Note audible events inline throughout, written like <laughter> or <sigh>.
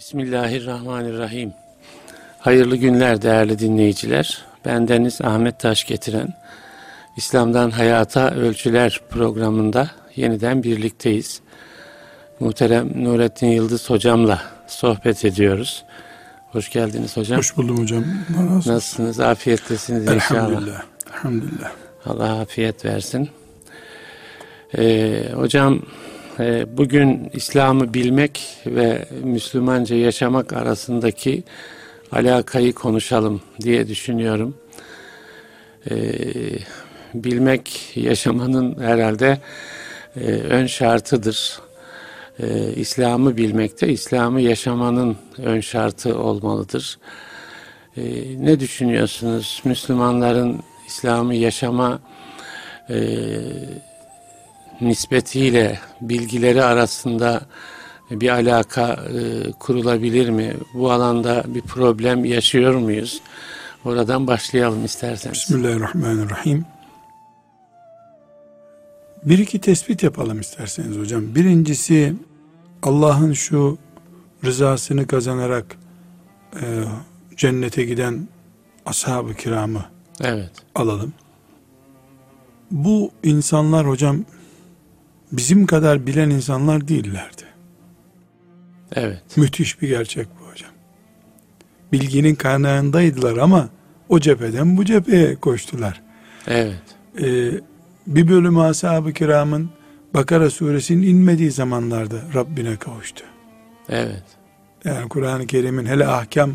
Bismillahirrahmanirrahim. Hayırlı günler değerli dinleyiciler. Bendeniz Ahmet Taş getiren İslam'dan Hayata Ölçüler programında yeniden birlikteyiz. Muhterem Nurettin Yıldız hocamla sohbet ediyoruz. Hoş geldiniz hocam. Hoş buldum hocam. Nasılsınız? Afiyettesiniz inşallah. Elhamdülillah. Elhamdülillah. Allah afiyet versin. Ee, hocam bugün İslam'ı bilmek ve Müslümanca yaşamak arasındaki alakayı konuşalım diye düşünüyorum. Ee, bilmek yaşamanın herhalde e, ön şartıdır. İslam'ı bilmekte İslam'ı yaşamanın ön şartı olmalıdır. Ne düşünüyorsunuz? Müslümanların İslam'ı yaşama e, nispetiyle bilgileri arasında bir alaka e, kurulabilir mi? Bu alanda bir problem yaşıyor muyuz? Oradan başlayalım isterseniz. Bismillahirrahmanirrahim. Bir iki tespit yapalım isterseniz hocam. Birincisi Allah'ın şu rızasını kazanarak e, cennete giden ashab-ı kiramı Evet. alalım. Bu insanlar hocam bizim kadar bilen insanlar değillerdi. Evet. Müthiş bir gerçek bu hocam. Bilginin kaynağındaydılar ama o cepheden bu cepheye koştular. Evet. Ee, bir bölümü ashab-ı kiramın Bakara suresinin inmediği zamanlarda Rabbine kavuştu. Evet. Yani Kur'an-ı Kerim'in hele ahkam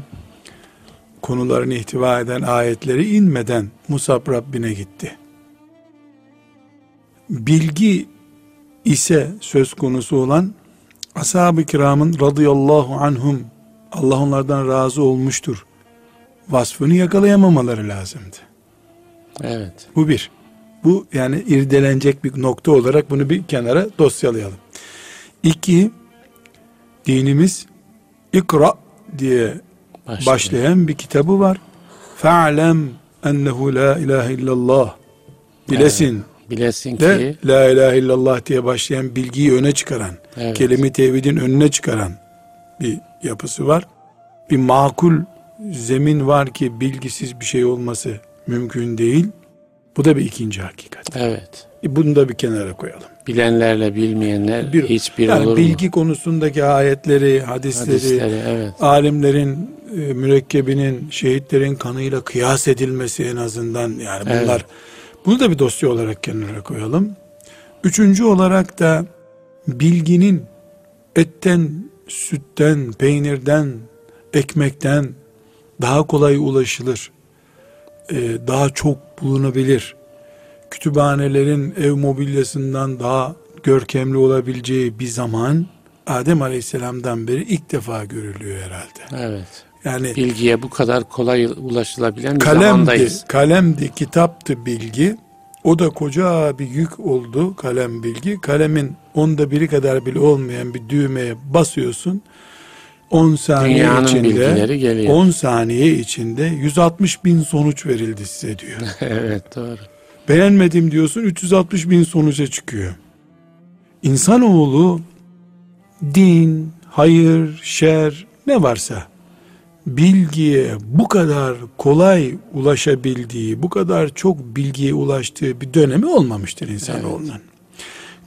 konularını ihtiva eden ayetleri inmeden Musab Rabbine gitti. Bilgi ise söz konusu olan ashab-ı kiramın radıyallahu anhum Allah onlardan razı olmuştur vasfını yakalayamamaları lazımdı. Evet. Bu bir. Bu yani irdelenecek bir nokta olarak bunu bir kenara dosyalayalım. İki, dinimiz ikra diye Başlayalım. başlayan bir kitabı var. Fe'lem ennehu la ilahe illallah. Bilesin Bilesin de ki la ilahe illallah diye başlayan bilgiyi öne çıkaran, Evet. kelime tevhidin önüne çıkaran bir yapısı var. Bir makul zemin var ki bilgisiz bir şey olması mümkün değil. Bu da bir ikinci hakikat. evet. E Bunu da bir kenara koyalım. Bilenlerle bilmeyenler Bir, hiçbir yani olur bilgi mu? konusundaki ayetleri, hadisleri, Hadisleri, evet. alimlerin e, mürekkebinin şehitlerin kanıyla kıyas edilmesi en azından yani bunlar Evet. Bunu da bir dosya olarak kenara koyalım. Üçüncü olarak da bilginin etten, sütten, peynirden, ekmekten daha kolay ulaşılır, e, daha çok bulunabilir, kütüphanelerin ev mobilyasından daha görkemli olabileceği bir zaman Adem Aleyhisselam'dan beri ilk defa görülüyor herhalde. Evet. Yani Bilgiye bu kadar kolay ulaşılabilen bir kalemdi, zamandayız. kalemdi, kitaptı bilgi. O da koca bir yük oldu kalem bilgi. Kalemin onda biri kadar bile olmayan bir düğmeye basıyorsun. 10 saniye Dünyanın içinde bilgileri geliyor. 10 saniye içinde 160 bin sonuç verildi size diyor. <laughs> evet doğru. Beğenmedim diyorsun 360 bin sonuca çıkıyor. İnsanoğlu din, hayır, şer ne varsa bilgiye bu kadar kolay ulaşabildiği, bu kadar çok bilgiye ulaştığı bir dönemi olmamıştır insanoğlunun.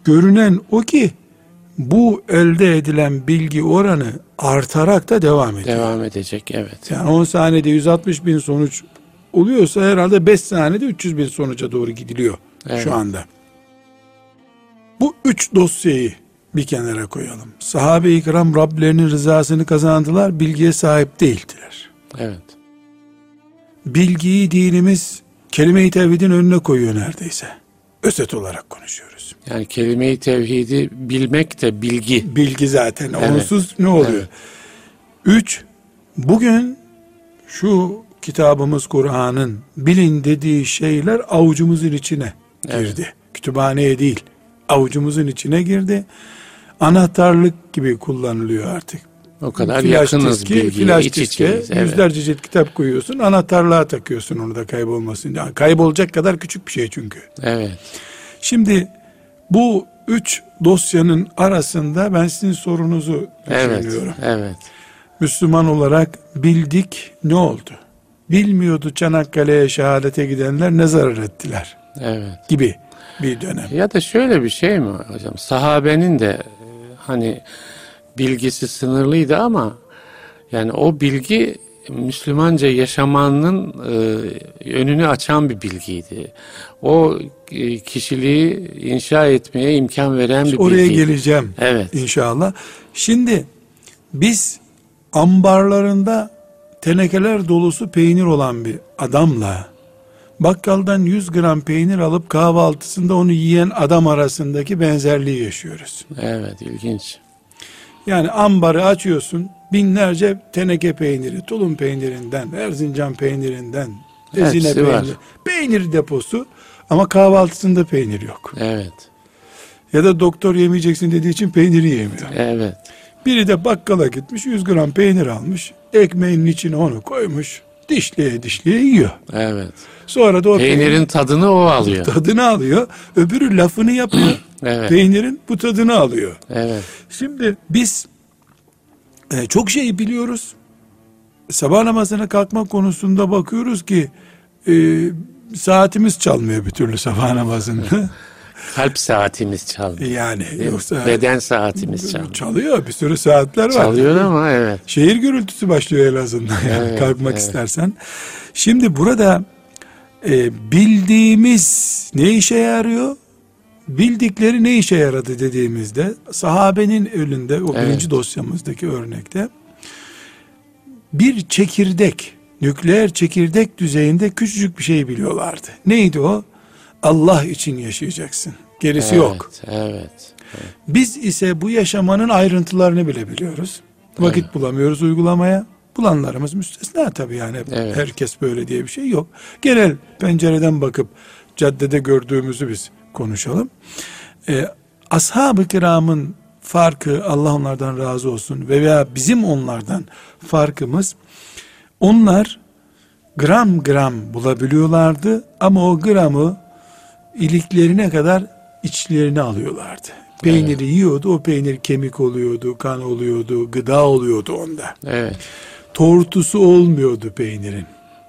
Görünen o ki bu elde edilen bilgi oranı artarak da devam ediyor. Devam edecek evet. Yani 10 saniyede 160 bin sonuç oluyorsa herhalde 5 saniyede 300 bin sonuca doğru gidiliyor Evet. şu anda. Bu üç dosyayı bir kenara koyalım. Sahabe-i kiram Rablerinin rızasını kazandılar, bilgiye sahip değildiler. Evet. Bilgiyi dinimiz kelime-i tevhidin önüne koyuyor neredeyse. Özet olarak konuşuyoruz. Yani kelime-i tevhidi bilmek de bilgi. Bilgi zaten. Evet. Onsuz ne oluyor? Evet. Üç, bugün şu kitabımız Kur'an'ın bilin dediği şeyler avucumuzun içine girdi. Kütüphaneye değil, avucumuzun içine girdi. Anahtarlık gibi kullanılıyor artık. O kadar Flash yakınız diski, bilgiye, flash iç diske. Evet. yüzlerce cilt kitap koyuyorsun, anahtarlığa takıyorsun onu da kaybolmasın. Yani kaybolacak kadar küçük bir şey çünkü. Evet. Şimdi bu üç dosyanın arasında ben sizin sorunuzu Evet. düşünüyorum. Evet. Müslüman olarak bildik ne oldu? Bilmiyordu Çanakkale'ye şehadete gidenler ne zarar ettiler Evet. gibi bir dönem. Ya da şöyle bir şey mi hocam? Sahabenin de hani bilgisi sınırlıydı ama yani o bilgi Müslümanca yaşamanın e, önünü açan bir bilgiydi. O e, kişiliği inşa etmeye imkan veren bir Oraya bilgiydi. geleceğim Evet. inşallah. Şimdi biz ambarlarında tenekeler dolusu peynir olan bir adamla bakkaldan 100 gram peynir alıp kahvaltısında onu yiyen adam arasındaki benzerliği yaşıyoruz. Evet, ilginç. Yani ambarı açıyorsun binlerce teneke peyniri, tulum peynirinden, Erzincan peynirinden, ezine Hepsi var. peyniri, peynir deposu ama kahvaltısında peynir yok. Evet. Ya da doktor yemeyeceksin dediği için peyniri yemiyor. Evet. Biri de bakkala gitmiş 100 gram peynir almış. Ekmeğin içine onu koymuş. Dişliye dişliye yiyor. Evet. Sonra da o Peynirin tadını o alıyor. tadını alıyor. Öbürü lafını yapıyor. <clears throat> Evet. Peynirin bu tadını alıyor. Evet. Şimdi biz e, çok şey biliyoruz. Sabah namazına kalkma konusunda bakıyoruz ki e, saatimiz çalmıyor bir türlü sabah namazında. <laughs> Kalp saatimiz çalıyor. yani yoksa Beden saatimiz çalıyor. çalıyor bir sürü saatler var. Çalıyor ama evet. Şehir gürültüsü başlıyor en azından yani Evet, kalkmak evet. istersen. Şimdi burada e, bildiğimiz ne işe yarıyor? Bildikleri ne işe yaradı dediğimizde sahabenin önünde o Evet. birinci dosyamızdaki örnekte bir çekirdek nükleer çekirdek düzeyinde küçücük bir şey biliyorlardı. Neydi o? Allah için yaşayacaksın. Gerisi yok. Evet. Biz ise bu yaşamanın ayrıntılarını bile biliyoruz. Vakit bulamıyoruz uygulamaya. Bulanlarımız müstesna tabii yani. Evet. Herkes böyle diye bir şey yok. Genel pencereden bakıp caddede gördüğümüzü biz konuşalım. Ee, Ashab-ı kiramın farkı Allah onlardan razı olsun ve veya bizim onlardan farkımız onlar gram gram bulabiliyorlardı ama o gramı iliklerine kadar içlerine alıyorlardı. Peyniri yiyordu, o peynir kemik oluyordu, kan oluyordu, gıda oluyordu onda. Evet. Tortusu olmuyordu peynirin.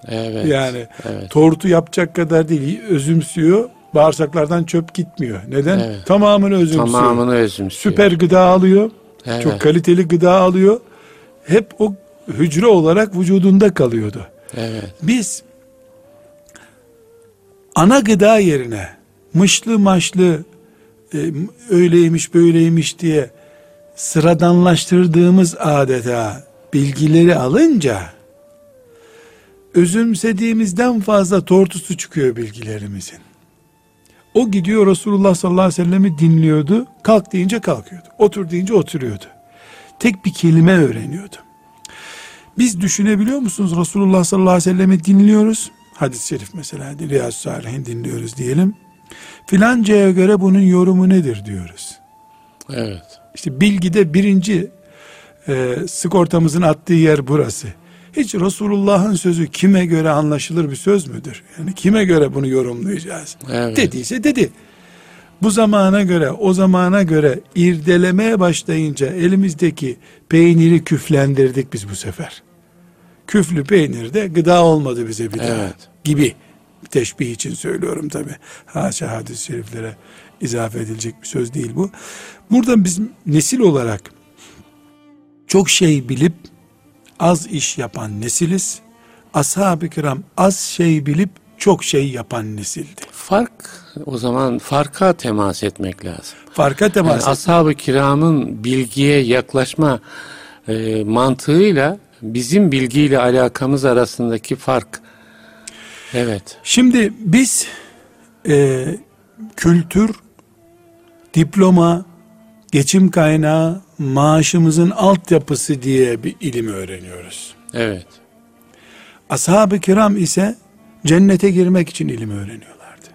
Evet. Yani Evet. tortu yapacak kadar değil, özümsüyor, bağırsaklardan çöp gitmiyor. Neden? Evet. Tamamını özümsüyor. Tamamını özümsüyor. Süper gıda alıyor, Evet. çok kaliteli gıda alıyor. Hep o hücre olarak vücudunda kalıyordu. Evet. Biz ana gıda yerine mışlı maşlı e, öyleymiş böyleymiş diye sıradanlaştırdığımız adeta bilgileri alınca özümsediğimizden fazla tortusu çıkıyor bilgilerimizin. O gidiyor Resulullah sallallahu aleyhi ve sellem'i dinliyordu. Kalk deyince kalkıyordu. Otur deyince oturuyordu. Tek bir kelime öğreniyordu. Biz düşünebiliyor musunuz Resulullah sallallahu aleyhi ve sellem'i dinliyoruz. Hadis-i şerif mesela Riyaz Salihin dinliyoruz diyelim. Filancaya göre bunun yorumu nedir diyoruz. Evet. İşte bilgide birinci e, sigortamızın attığı yer burası. Hiç Resulullah'ın sözü kime göre anlaşılır bir söz müdür? Yani kime göre bunu yorumlayacağız? Evet. Dediyse dedi. Bu zamana göre, o zamana göre irdelemeye başlayınca elimizdeki peyniri küflendirdik biz bu sefer. Küflü peynir de gıda olmadı bize bir daha Evet. gibi. Teşbih için söylüyorum tabi. Haşa hadis-i şeriflere izafe edilecek bir söz değil bu. Burada biz nesil olarak çok şey bilip az iş yapan nesiliz. Ashab-ı kiram az şey bilip çok şey yapan nesildi. Fark o zaman farka temas etmek lazım. Farka Yani temas et- ashab-ı kiramın bilgiye yaklaşma e, mantığıyla bizim bilgiyle alakamız arasındaki fark. Evet. Şimdi biz e, kültür, diploma, geçim kaynağı, maaşımızın altyapısı diye bir ilim öğreniyoruz. Evet. Ashab-ı kiram ise cennete girmek için ilim öğreniyorlardı.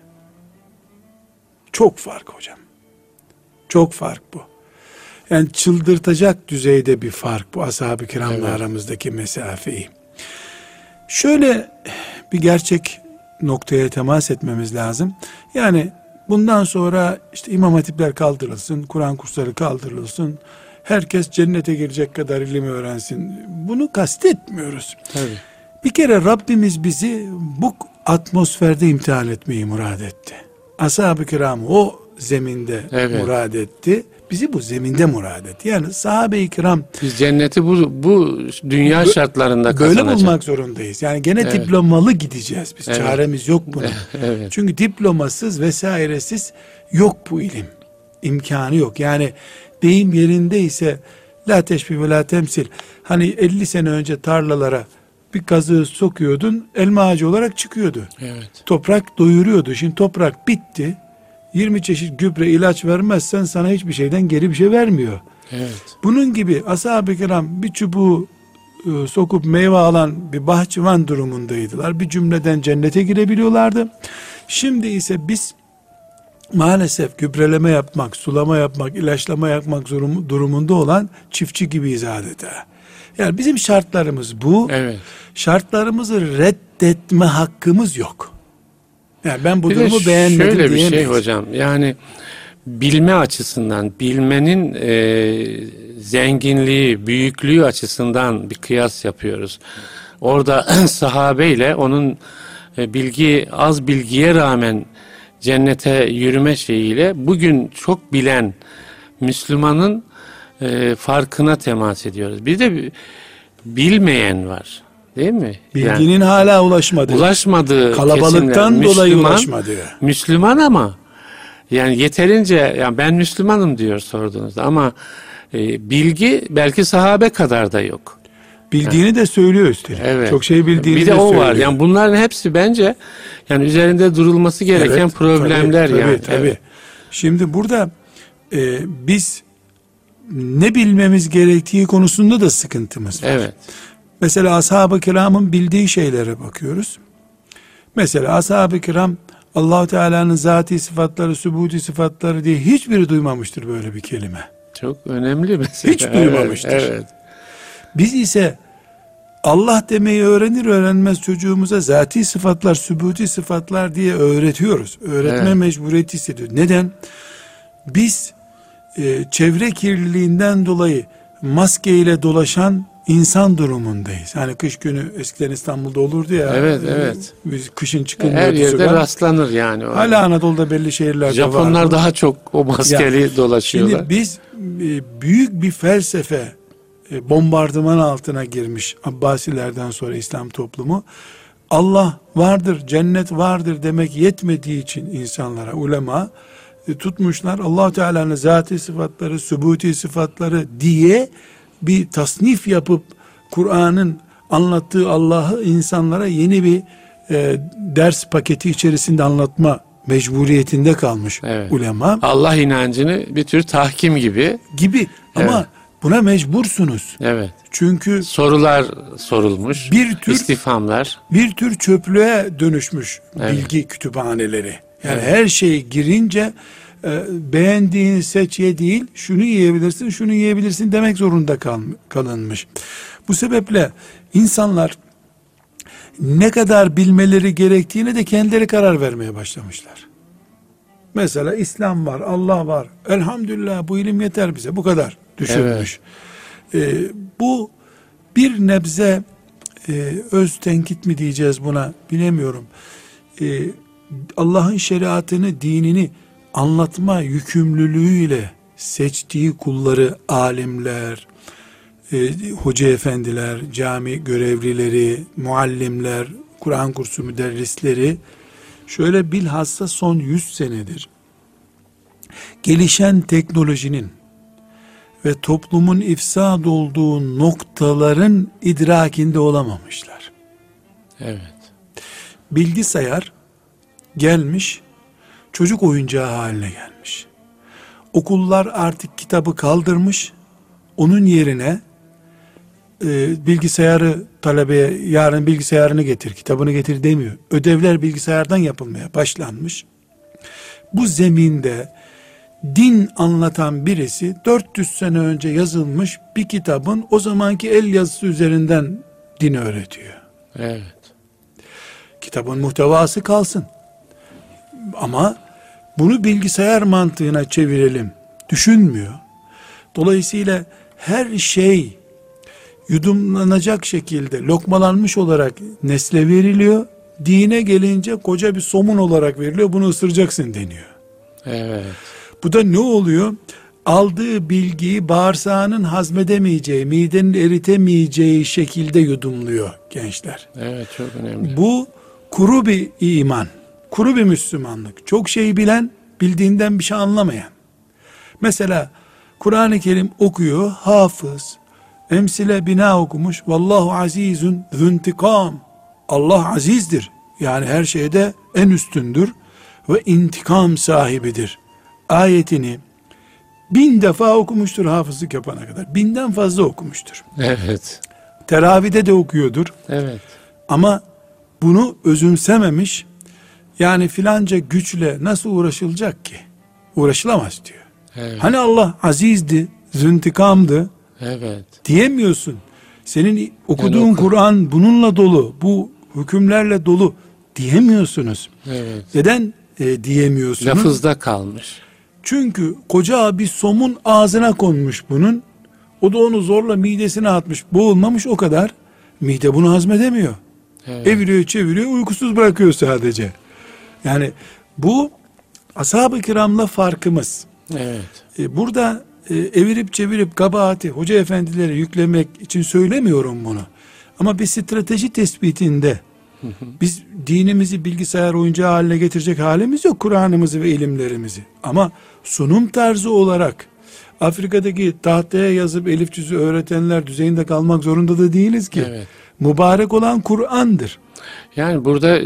Çok fark hocam. Çok fark bu. Yani çıldırtacak düzeyde bir fark bu ashab-ı kiramla Evet. aramızdaki mesafeyi. Şöyle bir gerçek noktaya temas etmemiz lazım. Yani bundan sonra işte imam hatipler kaldırılsın, Kur'an kursları kaldırılsın, herkes cennete girecek kadar ilim öğrensin. Bunu kastetmiyoruz. Tabii. Bir kere Rabbimiz bizi bu atmosferde imtihan etmeyi murad etti. Ashab-ı kiram o zeminde Evet. murad etti. Bizi bu zeminde murad etti. Yani sahabe-i kiram Biz cenneti bu, bu dünya Bö- şartlarında böyle kazanacağız. bulmak zorundayız. Yani gene Evet. diplomalı gideceğiz biz. Evet. Çaremiz yok bunun. <laughs> Evet. Çünkü diplomasız vesairesiz yok bu ilim. İmkanı yok. Yani deyim yerindeyse la teşbih ve la temsil. Hani 50 sene önce tarlalara bir kazığı sokuyordun elma ağacı olarak çıkıyordu. Evet. Toprak doyuruyordu. Şimdi toprak bitti. 20 çeşit gübre ilaç vermezsen sana hiçbir şeyden geri bir şey vermiyor. Evet. Bunun gibi ashab-ı kiram bir çubuğu e, sokup meyve alan bir bahçıvan durumundaydılar. Bir cümleden cennete girebiliyorlardı. Şimdi ise biz maalesef gübreleme yapmak, sulama yapmak, ilaçlama yapmak zorum- durumunda olan çiftçi gibiyiz adeta. Yani bizim şartlarımız bu. Evet. Şartlarımızı reddetme hakkımız yok. Yani ben bu Bir durumu beğenmedim şöyle bir şey diyemeyiz. hocam. Yani bilme açısından, bilmenin e, zenginliği, büyüklüğü açısından bir kıyas yapıyoruz. Orada <clears throat> sahabeyle onun e, bilgi az bilgiye rağmen cennete yürüme şeyiyle bugün çok bilen Müslümanın e, farkına temas ediyoruz. Bir de bi- bilmeyen var. Değil mi? Yani Bilginin hala ulaşmadığı, ulaşmadığı kalabalıktan kesimler. dolayı Müslüman- ulaşmadığı. Müslüman ama yani yeterince yani ben Müslümanım diyor sorduğunuzda ama e, bilgi belki sahabe kadar da yok. Bildiğini de söylüyor üstelik. Evet. Çok şey bildiğini bir de de o söylüyor. var. Yani bunların hepsi bence yani üzerinde durulması gereken Evet, problemler tabii, yani. Tabii, tabii. Evet. Şimdi burada e, biz ne bilmemiz gerektiği konusunda da sıkıntımız var. Evet. Mesela ashab-ı kiramın bildiği şeylere bakıyoruz. Mesela ashab-ı kiram allah Teala'nın zati sıfatları, sübuti sıfatları diye hiçbiri duymamıştır böyle bir kelime. Çok önemli mesela. Hiç duymamıştır. Evet. evet. Biz ise Allah demeyi öğrenir öğrenmez çocuğumuza zati sıfatlar, sübuti sıfatlar diye öğretiyoruz. Öğretme Evet. mecburiyeti hissediyoruz. Neden? Biz e, çevre kirliliğinden dolayı maskeyle dolaşan insan durumundayız. Hani kış günü eskiden İstanbul'da olurdu ya. Evet, e, evet. Biz kışın çıkılmıyordu Her yerde sokağa. rastlanır yani. o. Hala Anadolu'da belli şehirlerde Japonlar var. daha çok o maskeli dolaşıyorlar. Şimdi biz e, büyük bir felsefe e, bombardıman altına girmiş Abbasilerden sonra İslam toplumu. Allah vardır, cennet vardır demek yetmediği için insanlara, ulema e, tutmuşlar. allah Teala'nın zati sıfatları, sübuti sıfatları diye bir tasnif yapıp Kur'an'ın anlattığı Allah'ı insanlara yeni bir e, ders paketi içerisinde anlatma mecburiyetinde kalmış Evet. ulema Allah inancını bir tür tahkim gibi. gibi ama Evet. buna mecbursunuz. Evet. Çünkü Sorular sorulmuş. Bir tür- istifhamlar. bir tür çöplüğe dönüşmüş Evet. bilgi kütüphaneleri. Yani Evet. her şey girince e, beğendiğini seç ye değil, şunu yiyebilirsin, şunu yiyebilirsin demek zorunda kal, kalınmış. Bu sebeple insanlar ne kadar bilmeleri gerektiğine de kendileri karar vermeye başlamışlar. Mesela İslam var, Allah var. Elhamdülillah bu ilim yeter bize. Bu kadar düşünmüş. Ee, bu bir nebze e, öz tenkit mi diyeceğiz buna bilemiyorum. Ee, Allah'ın şeriatını, dinini anlatma yükümlülüğüyle seçtiği kulları alimler, e, hoca efendiler, cami görevlileri, muallimler, Kur'an kursu müderrisleri şöyle bilhassa son 100 senedir gelişen teknolojinin ve toplumun ifsad olduğu noktaların idrakinde olamamışlar. Evet. Bilgisayar gelmiş, çocuk oyuncağı haline gelmiş. Okullar artık kitabı kaldırmış, onun yerine e, bilgisayarı talebeye yarın bilgisayarını getir, kitabını getir demiyor. Ödevler bilgisayardan yapılmaya başlanmış. Bu zeminde din anlatan birisi 400 sene önce yazılmış bir kitabın o zamanki el yazısı üzerinden din öğretiyor. Evet. Kitabın muhtevası kalsın. Ama bunu bilgisayar mantığına çevirelim. Düşünmüyor. Dolayısıyla her şey yudumlanacak şekilde lokmalanmış olarak nesle veriliyor. Dine gelince koca bir somun olarak veriliyor. Bunu ısıracaksın deniyor. Evet. Bu da ne oluyor? Aldığı bilgiyi bağırsağının hazmedemeyeceği, midenin eritemeyeceği şekilde yudumluyor gençler. Evet çok önemli. Bu kuru bir iman, kuru bir Müslümanlık. Çok şey bilen, bildiğinden bir şey anlamayan. Mesela Kur'an-ı Kerim okuyor, hafız, emsile bina okumuş. Vallahu azizun züntikam. Allah azizdir. Yani her şeyde en üstündür ve intikam sahibidir. Ayetini bin defa okumuştur hafızlık yapana kadar. Binden fazla okumuştur. Evet. Teravide de okuyordur. Evet. Ama bunu özümsememiş. Yani filanca güçle nasıl uğraşılacak ki? Uğraşılamaz diyor. Evet. Hani Allah azizdi, züntikamdı Evet. diyemiyorsun. Senin okuduğun Yani oku- Kur'an bununla dolu, bu hükümlerle dolu diyemiyorsunuz. Evet. Neden e, diyemiyorsunuz? Lafızda kalmış. Çünkü koca bir somun ağzına konmuş bunun. O da onu zorla midesine atmış. Boğulmamış o kadar. Mide bunu hazmedemiyor. Evet. Eviriyor çeviriyor uykusuz bırakıyor sadece. Yani bu ashab-ı kiramla farkımız. Evet. E, burada e, evirip çevirip kabahati hoca efendilere yüklemek için söylemiyorum bunu. Ama bir strateji tespitinde biz dinimizi bilgisayar oyuncağı haline getirecek halimiz yok. Kur'an'ımızı ve ilimlerimizi. Ama sunum tarzı olarak Afrika'daki tahtaya yazıp elif cüzü öğretenler düzeyinde kalmak zorunda da değiliz ki. Evet. Mübarek olan Kur'an'dır. Yani burada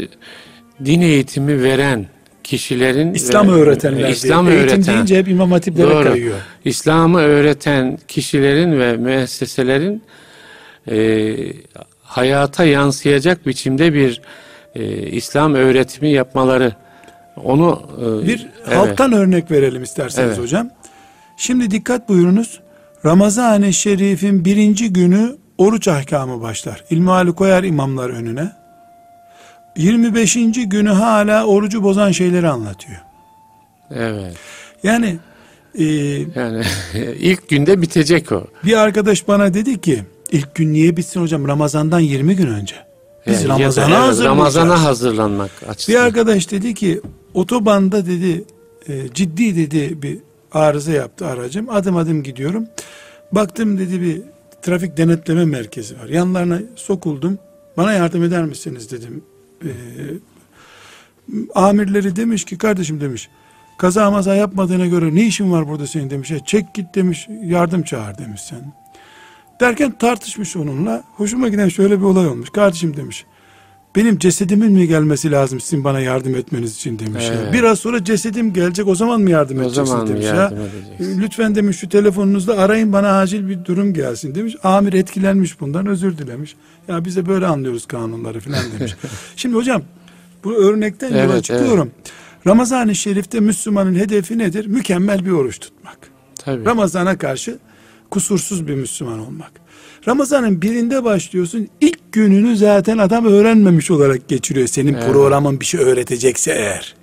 din eğitimi veren kişilerin İslam ve- öğretenler İslam diye. Eğitim öğreten deyince hep imam hatiplere Doğru. kayıyor. İslam'ı öğreten kişilerin ve müesseselerin e, hayata yansıyacak biçimde bir e, İslam öğretimi yapmaları onu e, Bir evet, halktan örnek verelim isterseniz Evet. hocam. Şimdi dikkat buyurunuz. Ramazan-ı Şerif'in birinci günü oruç ahkamı başlar. İlmihali koyar imamlar önüne. 25. günü hala orucu bozan şeyleri anlatıyor. evet. Yani e, Yani <laughs> ilk günde bitecek o. bir arkadaş bana dedi ki ilk gün niye bitsin hocam Ramazan'dan 20 gün önce. Biz Yani Ramazan'a evet, hazırlayacağız. Ramazan'a hazırlanmak Bir açısından. arkadaş dedi ki otobanda dedi e, ciddi dedi bir arıza yaptı aracım. Adım adım gidiyorum. Baktım dedi bir trafik denetleme merkezi var. Yanlarına sokuldum. Bana yardım eder misiniz dedim. E, amirleri demiş ki kardeşim demiş kaza maza yapmadığına göre ne işin var burada senin demiş. "E, çek git demiş yardım çağır demiş sen. Derken tartışmış onunla. Hoşuma giden şöyle bir olay olmuş. Kardeşim demiş. Benim cesedimin mi gelmesi lazım sizin bana yardım etmeniz için demiş. ya. Evet. Biraz sonra cesedim gelecek o zaman mı yardım o edeceksiniz zaman demiş yardım ya. edeceksin? Lütfen demiş şu telefonunuzda arayın bana acil bir durum gelsin demiş. Amir etkilenmiş bundan özür dilemiş. Ya biz de böyle anlıyoruz kanunları filan demiş. <laughs> Şimdi hocam bu örnekten yola Evet, çıkıyorum. Ramazan-ı Şerif'te Müslümanın hedefi nedir? Mükemmel bir oruç tutmak. Tabii. Ramazana karşı kusursuz bir Müslüman olmak. Ramazanın birinde başlıyorsun. ilk gününü zaten adam öğrenmemiş olarak geçiriyor. Senin Evet. programın bir şey öğretecekse eğer.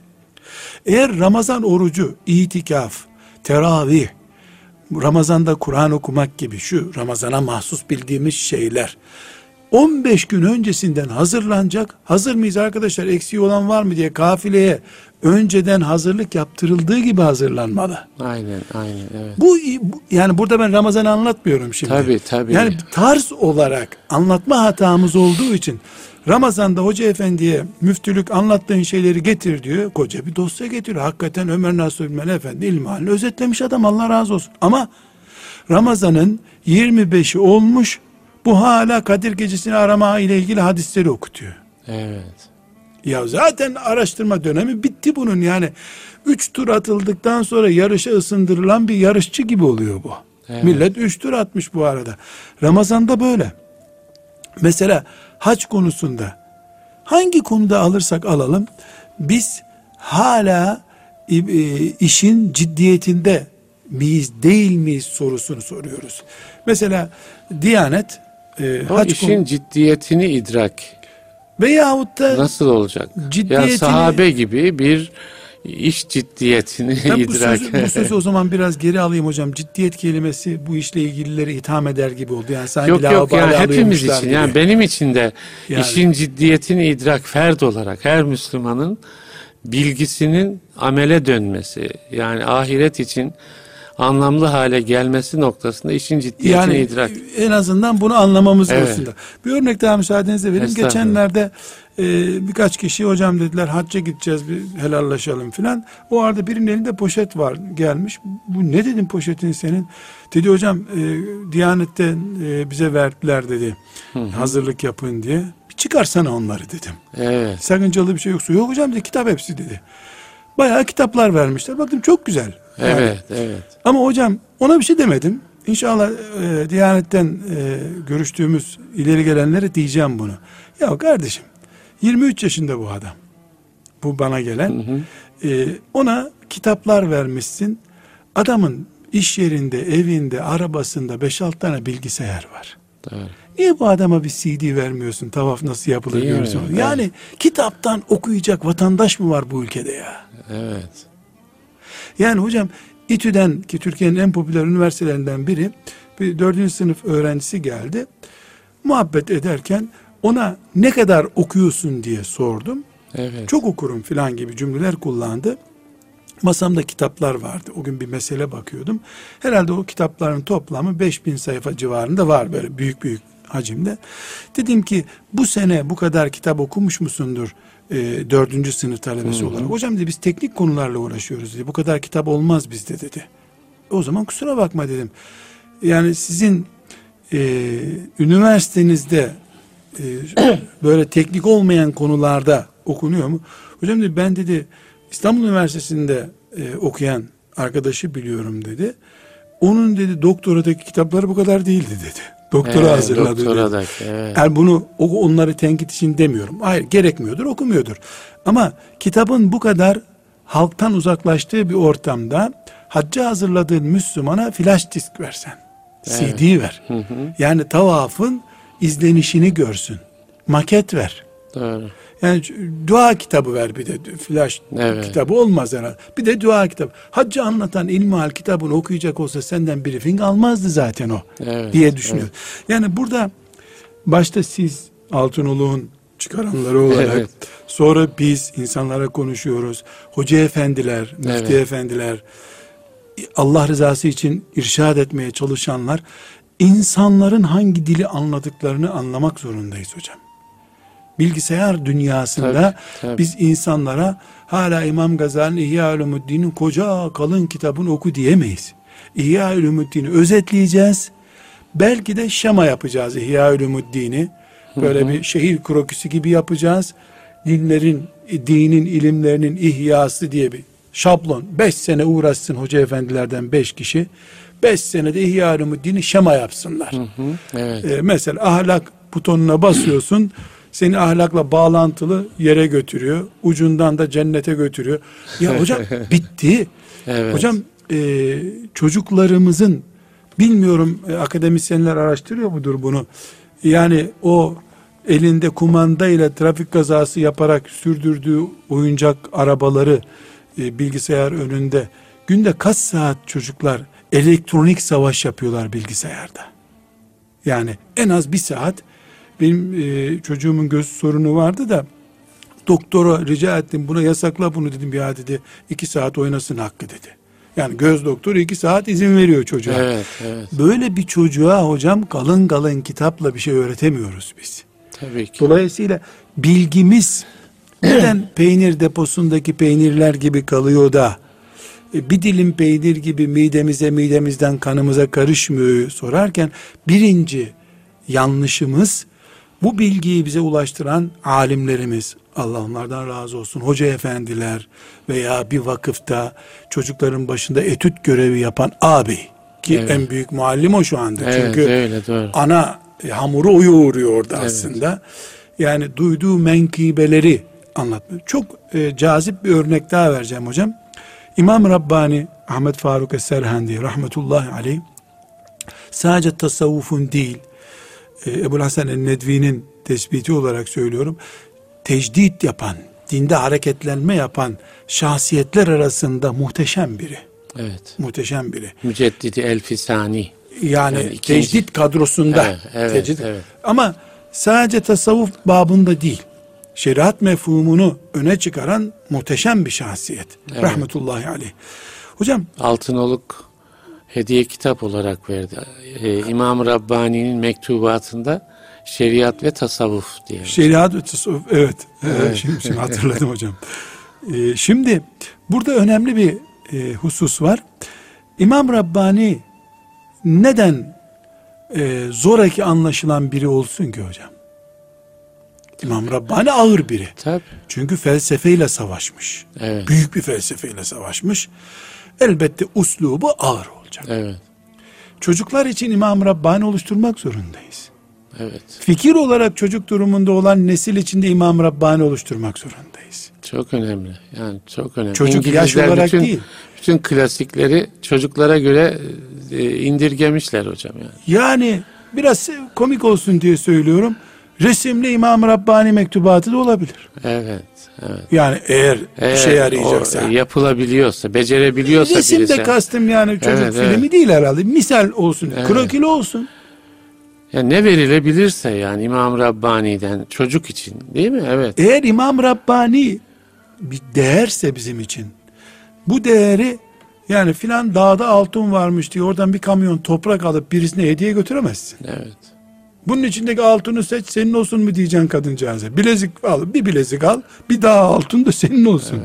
Eğer Ramazan orucu, itikaf, teravih, Ramazan'da Kur'an okumak gibi şu Ramazan'a mahsus bildiğimiz şeyler 15 gün öncesinden hazırlanacak. Hazır mıyız arkadaşlar? Eksiği olan var mı diye kafileye önceden hazırlık yaptırıldığı gibi hazırlanmalı. Aynen aynen evet. Bu, yani burada ben Ramazan'ı anlatmıyorum şimdi. Tabii, tabii. Yani tarz olarak anlatma hatamız olduğu için Ramazan'da hoca efendiye müftülük anlattığın şeyleri getir diyor. Koca bir dosya getiriyor. Hakikaten Ömer Nasuh Bilmen Efendi ilmihalini özetlemiş adam Allah razı olsun. Ama Ramazan'ın 25'i olmuş bu hala Kadir Gecesi'ni arama ile ilgili hadisleri okutuyor. Evet. Ya zaten araştırma dönemi bitti bunun yani. Üç tur atıldıktan sonra yarışa ısındırılan bir yarışçı gibi oluyor bu. Evet. Millet üç tur atmış bu arada. Ramazan'da böyle. Mesela hac konusunda hangi konuda alırsak alalım biz hala e, işin ciddiyetinde miyiz değil miyiz sorusunu soruyoruz. Mesela Diyanet e, O hac işin konu- ciddiyetini idrak veyahut da nasıl olacak? Ciddiyetini- Ya sahabe gibi bir iş ciddiyetini Ben bu, idrak sözü, bu sözü o zaman biraz geri alayım hocam. Ciddiyet kelimesi bu işle ilgilileri itham eder gibi oldu. Yani sanki Yok yok yani hepimiz için gibi. yani benim için de Yani. işin ciddiyetini idrak ferd olarak her Müslümanın bilgisinin amele dönmesi yani ahiret için anlamlı hale gelmesi noktasında işin ciddiyetini Yani idrak. en azından bunu anlamamız Evet. konusunda. Bir örnek daha müsaadenizle vereyim. Geçenlerde e, birkaç kişi hocam dediler hacca gideceğiz bir helallaşalım filan. O arada birinin elinde poşet var gelmiş. Bu ne dedim poşetin senin? Dedi hocam e, Diyanet'te e, bize verdiler dedi. Hazırlık yapın diye. Bir çıkarsana onları dedim. Evet. Sakıncalı bir şey yoksa. Yok hocam dedi kitap hepsi dedi. Bayağı kitaplar vermişler. Baktım çok güzel. Yani Evet, evet. ama hocam ona bir şey demedim. İnşallah e, Diyanet'ten e, görüştüğümüz ileri gelenlere diyeceğim bunu. Ya kardeşim 23 yaşında bu adam. Bu bana gelen. E, ona kitaplar vermişsin. Adamın iş yerinde, evinde, arabasında 5-6 tane bilgisayar var. Doğru. Niye bu adama bir CD vermiyorsun? Tavaf nasıl yapılır Değil mi? görsün. Evet. Yani kitaptan okuyacak vatandaş mı var bu ülkede ya? Evet. Yani hocam İTÜ'den ki Türkiye'nin en popüler üniversitelerinden biri bir dördüncü sınıf öğrencisi geldi. Muhabbet ederken ona ne kadar okuyorsun diye sordum. Evet. Çok okurum filan gibi cümleler kullandı. Masamda kitaplar vardı. O gün bir mesele bakıyordum. Herhalde o kitapların toplamı 5000 sayfa civarında var böyle büyük büyük hacimde. Dedim ki bu sene bu kadar kitap okumuş musundur e, dördüncü sınıf talebesi olarak? Hocam dedi biz teknik konularla uğraşıyoruz dedi. Bu kadar kitap olmaz bizde dedi. O zaman kusura bakma dedim. Yani sizin e, üniversitenizde e, <clears throat> böyle teknik olmayan konularda okunuyor mu? Hocam dedi ben dedi İstanbul Üniversitesi'nde e, okuyan arkadaşı biliyorum dedi. Onun dedi doktoradaki kitapları bu kadar değildi dedi. Doktora Evet, hazırladı doktoradaki, evet. Yani bunu onları tenkit için demiyorum. Hayır gerekmiyordur okumuyordur. Ama kitabın bu kadar halktan uzaklaştığı bir ortamda hacca hazırladığın Müslümana flash disk versen. CD ver. Yani tavafın izlenişini görsün. Maket ver. Doğru. Yani dua kitabı ver bir de flash Evet. kitabı olmaz herhalde. Bir de dua kitabı. Haccı anlatan ilmihal kitabını okuyacak olsa senden briefing almazdı zaten o Evet, diye düşünüyorum. Yani burada başta siz Altınoluk'un çıkaranları olarak Evet. sonra biz insanlara konuşuyoruz. Hoca efendiler, müftü Evet. efendiler Allah rızası için irşad etmeye çalışanlar insanların hangi dili anladıklarını anlamak zorundayız hocam. Bilgisayar dünyasında Tabii, tabii. biz insanlara hala İmam Gazali'nin İhya Ulumuddin'in koca kalın kitabını oku diyemeyiz. İhya Ulumuddin'i özetleyeceğiz. Belki de şema yapacağız İhya Ulumuddin'i. Böyle bir şehir kroküsü gibi yapacağız. Dinlerin, dinin ilimlerinin ihyası diye bir şablon. Beş sene uğraşsın hoca efendilerden beş kişi. Beş senede İhya Ulumuddin'i şema yapsınlar. Evet. Ee, mesela ahlak butonuna basıyorsun. Seni ahlakla bağlantılı yere götürüyor. Ucundan da cennete götürüyor. Ya <laughs> hocam bitti. Evet. Hocam e, çocuklarımızın bilmiyorum e, akademisyenler araştırıyor mudur bunu? Yani o elinde kumandayla trafik kazası yaparak sürdürdüğü oyuncak arabaları e, bilgisayar önünde günde kaç saat çocuklar elektronik savaş yapıyorlar bilgisayarda? Yani en az bir saat benim e, çocuğumun göz sorunu vardı da doktora rica ettim buna yasakla bunu dedim ya dedi iki saat oynasın hakkı dedi. Yani göz doktoru iki saat izin veriyor çocuğa. Evet, evet. Böyle bir çocuğa hocam kalın kalın kitapla bir şey öğretemiyoruz biz. Tabii ki. Dolayısıyla bilgimiz neden <clears throat> peynir deposundaki peynirler gibi kalıyor da e, bir dilim peynir gibi midemize midemizden kanımıza karışmıyor sorarken birinci yanlışımız bu bilgiyi bize ulaştıran alimlerimiz Allah onlardan razı olsun hoca efendiler veya bir vakıfta çocukların başında etüt görevi yapan abi ki Evet. en büyük muallim o şu anda Evet, çünkü öyle, doğru. ana e, hamuru o yoğuruyor orada aslında. Yani duyduğu menkıbeleri anlatmıyor. Çok e, cazip bir örnek daha vereceğim hocam. İmam Rabbani Ahmet Faruk Eserhendi rahmetullahi aleyh sadece tasavvufun değil Ebu Hasan el-Nedvi'nin tespiti olarak söylüyorum tecdit yapan dinde hareketlenme yapan şahsiyetler arasında muhteşem biri. Evet. Muhteşem biri. Müceddidi Elfisani. Yani, Yani ikinci- tecdit kadrosunda. Evet, evet, tecdit. evet. Ama sadece tasavvuf babında değil. Şeriat mefhumunu öne çıkaran muhteşem bir şahsiyet. Evet. Rahmetullahi aleyh. Hocam Altınoluk hediye kitap olarak verdi. Ee, İmam Rabbani'nin mektubatında şeriat ve tasavvuf diye. Şeriat ve tasavvuf evet. evet. Evet. Şimdi, şimdi hatırladım hocam. Ee, şimdi burada önemli bir e, husus var. İmam Rabbani neden e, zoraki anlaşılan biri olsun ki hocam? İmam Rabbani ağır biri. Tabii. Çünkü felsefeyle savaşmış. Evet. Büyük bir felsefeyle savaşmış. Elbette uslubu ağır olacak. Evet. Çocuklar için İmam Rabbani oluşturmak zorundayız. Evet. Fikir olarak çocuk durumunda olan nesil içinde İmam Rabbani oluşturmak zorundayız. Çok önemli. Yani çok önemli. Çocuk yaş olarak bütün, değil. Bütün klasikleri çocuklara göre e, indirgemişler hocam yani. Yani biraz komik olsun diye söylüyorum. Resimli İmam Rabbani mektubatı da olabilir. Evet. Evet. Yani eğer, Eğer işe yarayacaksa. yapılabiliyorsa, becerebiliyorsa Resim birisi. de kastım yani çocuk Evet, filmi evet. değil herhalde. Misal olsun. Evet. Krokili olsun. Ya ne verilebilirse yani İmam Rabbani'den çocuk için değil mi? Evet. Eğer İmam Rabbani bir değerse bizim için bu değeri yani filan dağda altın varmış diye oradan bir kamyon toprak alıp birisine hediye götüremezsin. Evet. Bunun içindeki altını seç senin olsun mu diyeceksin kadıncağıza. Bilezik al bir bilezik al bir dağ altın da senin olsun.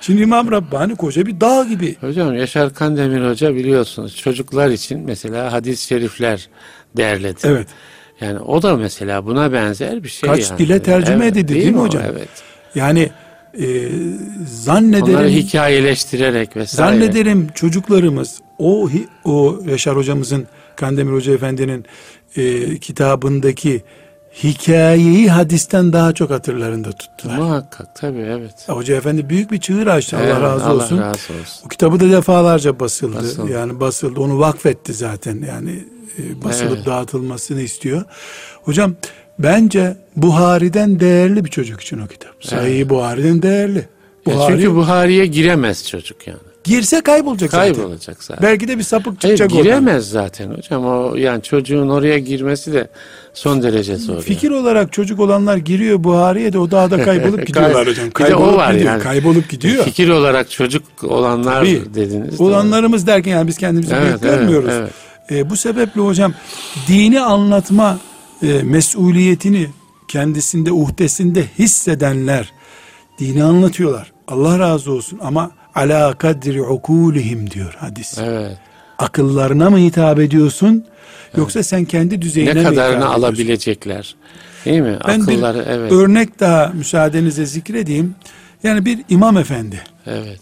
Şimdi İmam Rabbani koca bir dağ gibi. Hocam Yaşar Kandemir Hoca biliyorsunuz çocuklar için mesela hadis-i şerifler derledi. Evet. Yani o da mesela buna benzer bir şey Kaç yani. dile tercüme edildi, değil mi o? hocam? Evet. Yani e, Onları zannederim hikayeleştirerek vesaire. Zannederim çocuklarımız o o Yaşar hocamızın Kandemir Hoca Efendi'nin e, kitabındaki hikayeyi hadisten daha çok hatırlarında tuttular. Muhakkak tabii evet. Hoca Efendi büyük bir çığır açtı Allah Evet, razı olsun. Allah razı olsun. O kitabı da defalarca basıldı. Basıldı. Yani basıldı. Onu vakfetti zaten. Yani e, basılıp Evet. dağıtılmasını istiyor. Hocam bence Buhari'den değerli bir çocuk için o kitap. Sahih Buhari'den değerli. Ya Buhari çünkü Buhari'ye giremez çocuk yani. Girse kaybolacak zaten. Kaybolacak zaten. Belki de bir sapık Hayır, çıkacak oradan. giremez zaten hocam. O yani çocuğun oraya girmesi de son derece zor. Fikir olarak çocuk olanlar giriyor Buhari'ye de o dağda <laughs> kaybolup gidiyorlar hocam. Bir de o Kaybolup var gidiyor. yani. Kaybolup gidiyor. Fikir olarak çocuk olanlar Tabii. dediniz. de- Olanlarımız derken yani biz kendimizi Evet, büyük evet, görmüyoruz. evet. E, bu sebeple hocam dini anlatma e, mesuliyetini kendisinde uhdesinde hissedenler dini anlatıyorlar. Allah razı olsun ama ala kadri ukulihim diyor hadis. Evet. Akıllarına mı hitap ediyorsun yoksa sen kendi düzeyine Ne mi kadarını alabilecekler. Değil mi? Ben Akılları bir evet. örnek daha müsaadenizle zikredeyim. Yani bir imam efendi Evet.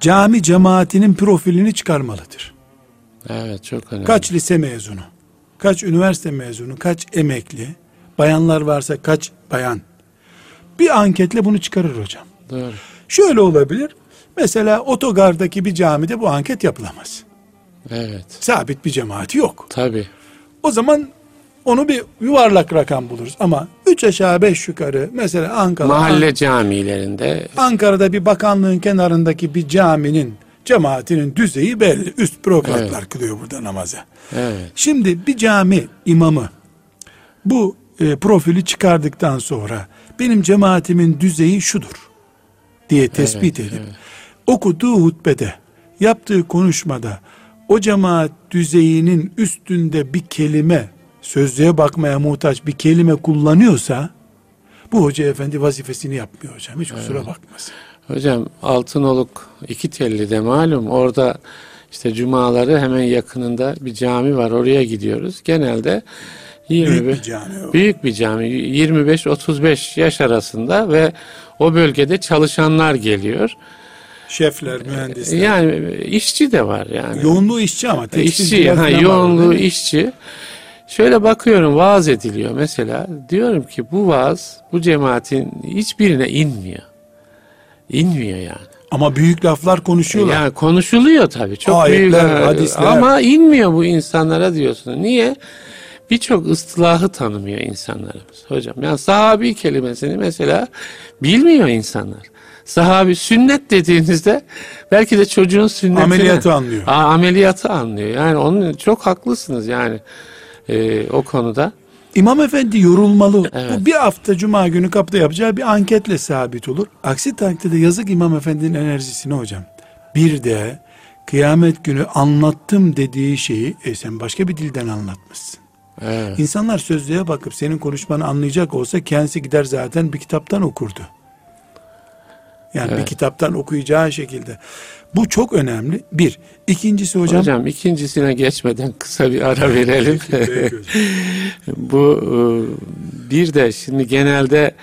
cami cemaatinin profilini çıkarmalıdır. Evet çok önemli. Kaç lise mezunu, kaç üniversite mezunu, kaç emekli, bayanlar varsa kaç bayan. Bir anketle bunu çıkarır hocam. Doğru. Şöyle olabilir. Mesela otogardaki bir camide bu anket yapılamaz. Evet. Sabit bir cemaati yok. Tabii. O zaman onu bir yuvarlak rakam buluruz. Ama üç aşağı beş yukarı mesela Ankara, Mahalle camilerinde Ankara'da bir bakanlığın kenarındaki bir caminin cemaatinin düzeyi belli. Üst bürokratlar Evet. kılıyor burada namazı. evet. Şimdi bir cami imamı bu e, profili çıkardıktan sonra benim cemaatimin düzeyi şudur diye tespit Evet, edip evet. Okuduğu hutbede yaptığı konuşmada o cemaat düzeyinin üstünde bir kelime sözlüğe bakmaya muhtaç bir kelime kullanıyorsa bu hoca efendi vazifesini yapmıyor hocam hiç kusura bakmasın. Hocam Altınoluk iki telli de malum orada işte cumaları hemen yakınında bir cami var oraya gidiyoruz. Genelde 20 Büyük bir cami o. Büyük bir cami 25-35 yaş arasında ve o bölgede çalışanlar geliyor. Şefler, mühendisler. Yani işçi de var yani. Yoğunluğu işçi ama işçi, ha, var yoğunluğu orada. işçi. Şöyle bakıyorum vaaz ediliyor mesela. Diyorum ki bu vaaz bu cemaatin hiçbirine inmiyor. İnmiyor yani. Ama büyük laflar konuşuyorlar. Yani konuşuluyor tabii. Çok Ayetler, büyük hadisler. ama inmiyor bu insanlara diyorsun. Niye? birçok ıstılahı tanımıyor insanlarımız hocam. Yani sahabi kelimesini mesela bilmiyor insanlar. Sahabi sünnet dediğinizde belki de çocuğun sünnetini ameliyatı anlıyor. A, ameliyatı anlıyor. Yani onun çok haklısınız yani e, o konuda. İmam Efendi yorulmalı. Evet. Bu bir hafta cuma günü kapıda yapacağı bir anketle sabit olur. Aksi takdirde yazık İmam Efendi'nin enerjisine hocam. Bir de kıyamet günü anlattım dediği şeyi e sen başka bir dilden anlatmışsın. Evet. İnsanlar sözlüğe bakıp senin konuşmanı anlayacak olsa kendisi gider zaten bir kitaptan okurdu. Yani bir Evet. kitaptan okuyacağı şekilde. Bu çok önemli. Bir. İkincisi hocam. Hocam, ikincisine geçmeden kısa bir ara verelim. <laughs> Bu e, bir de şimdi genelde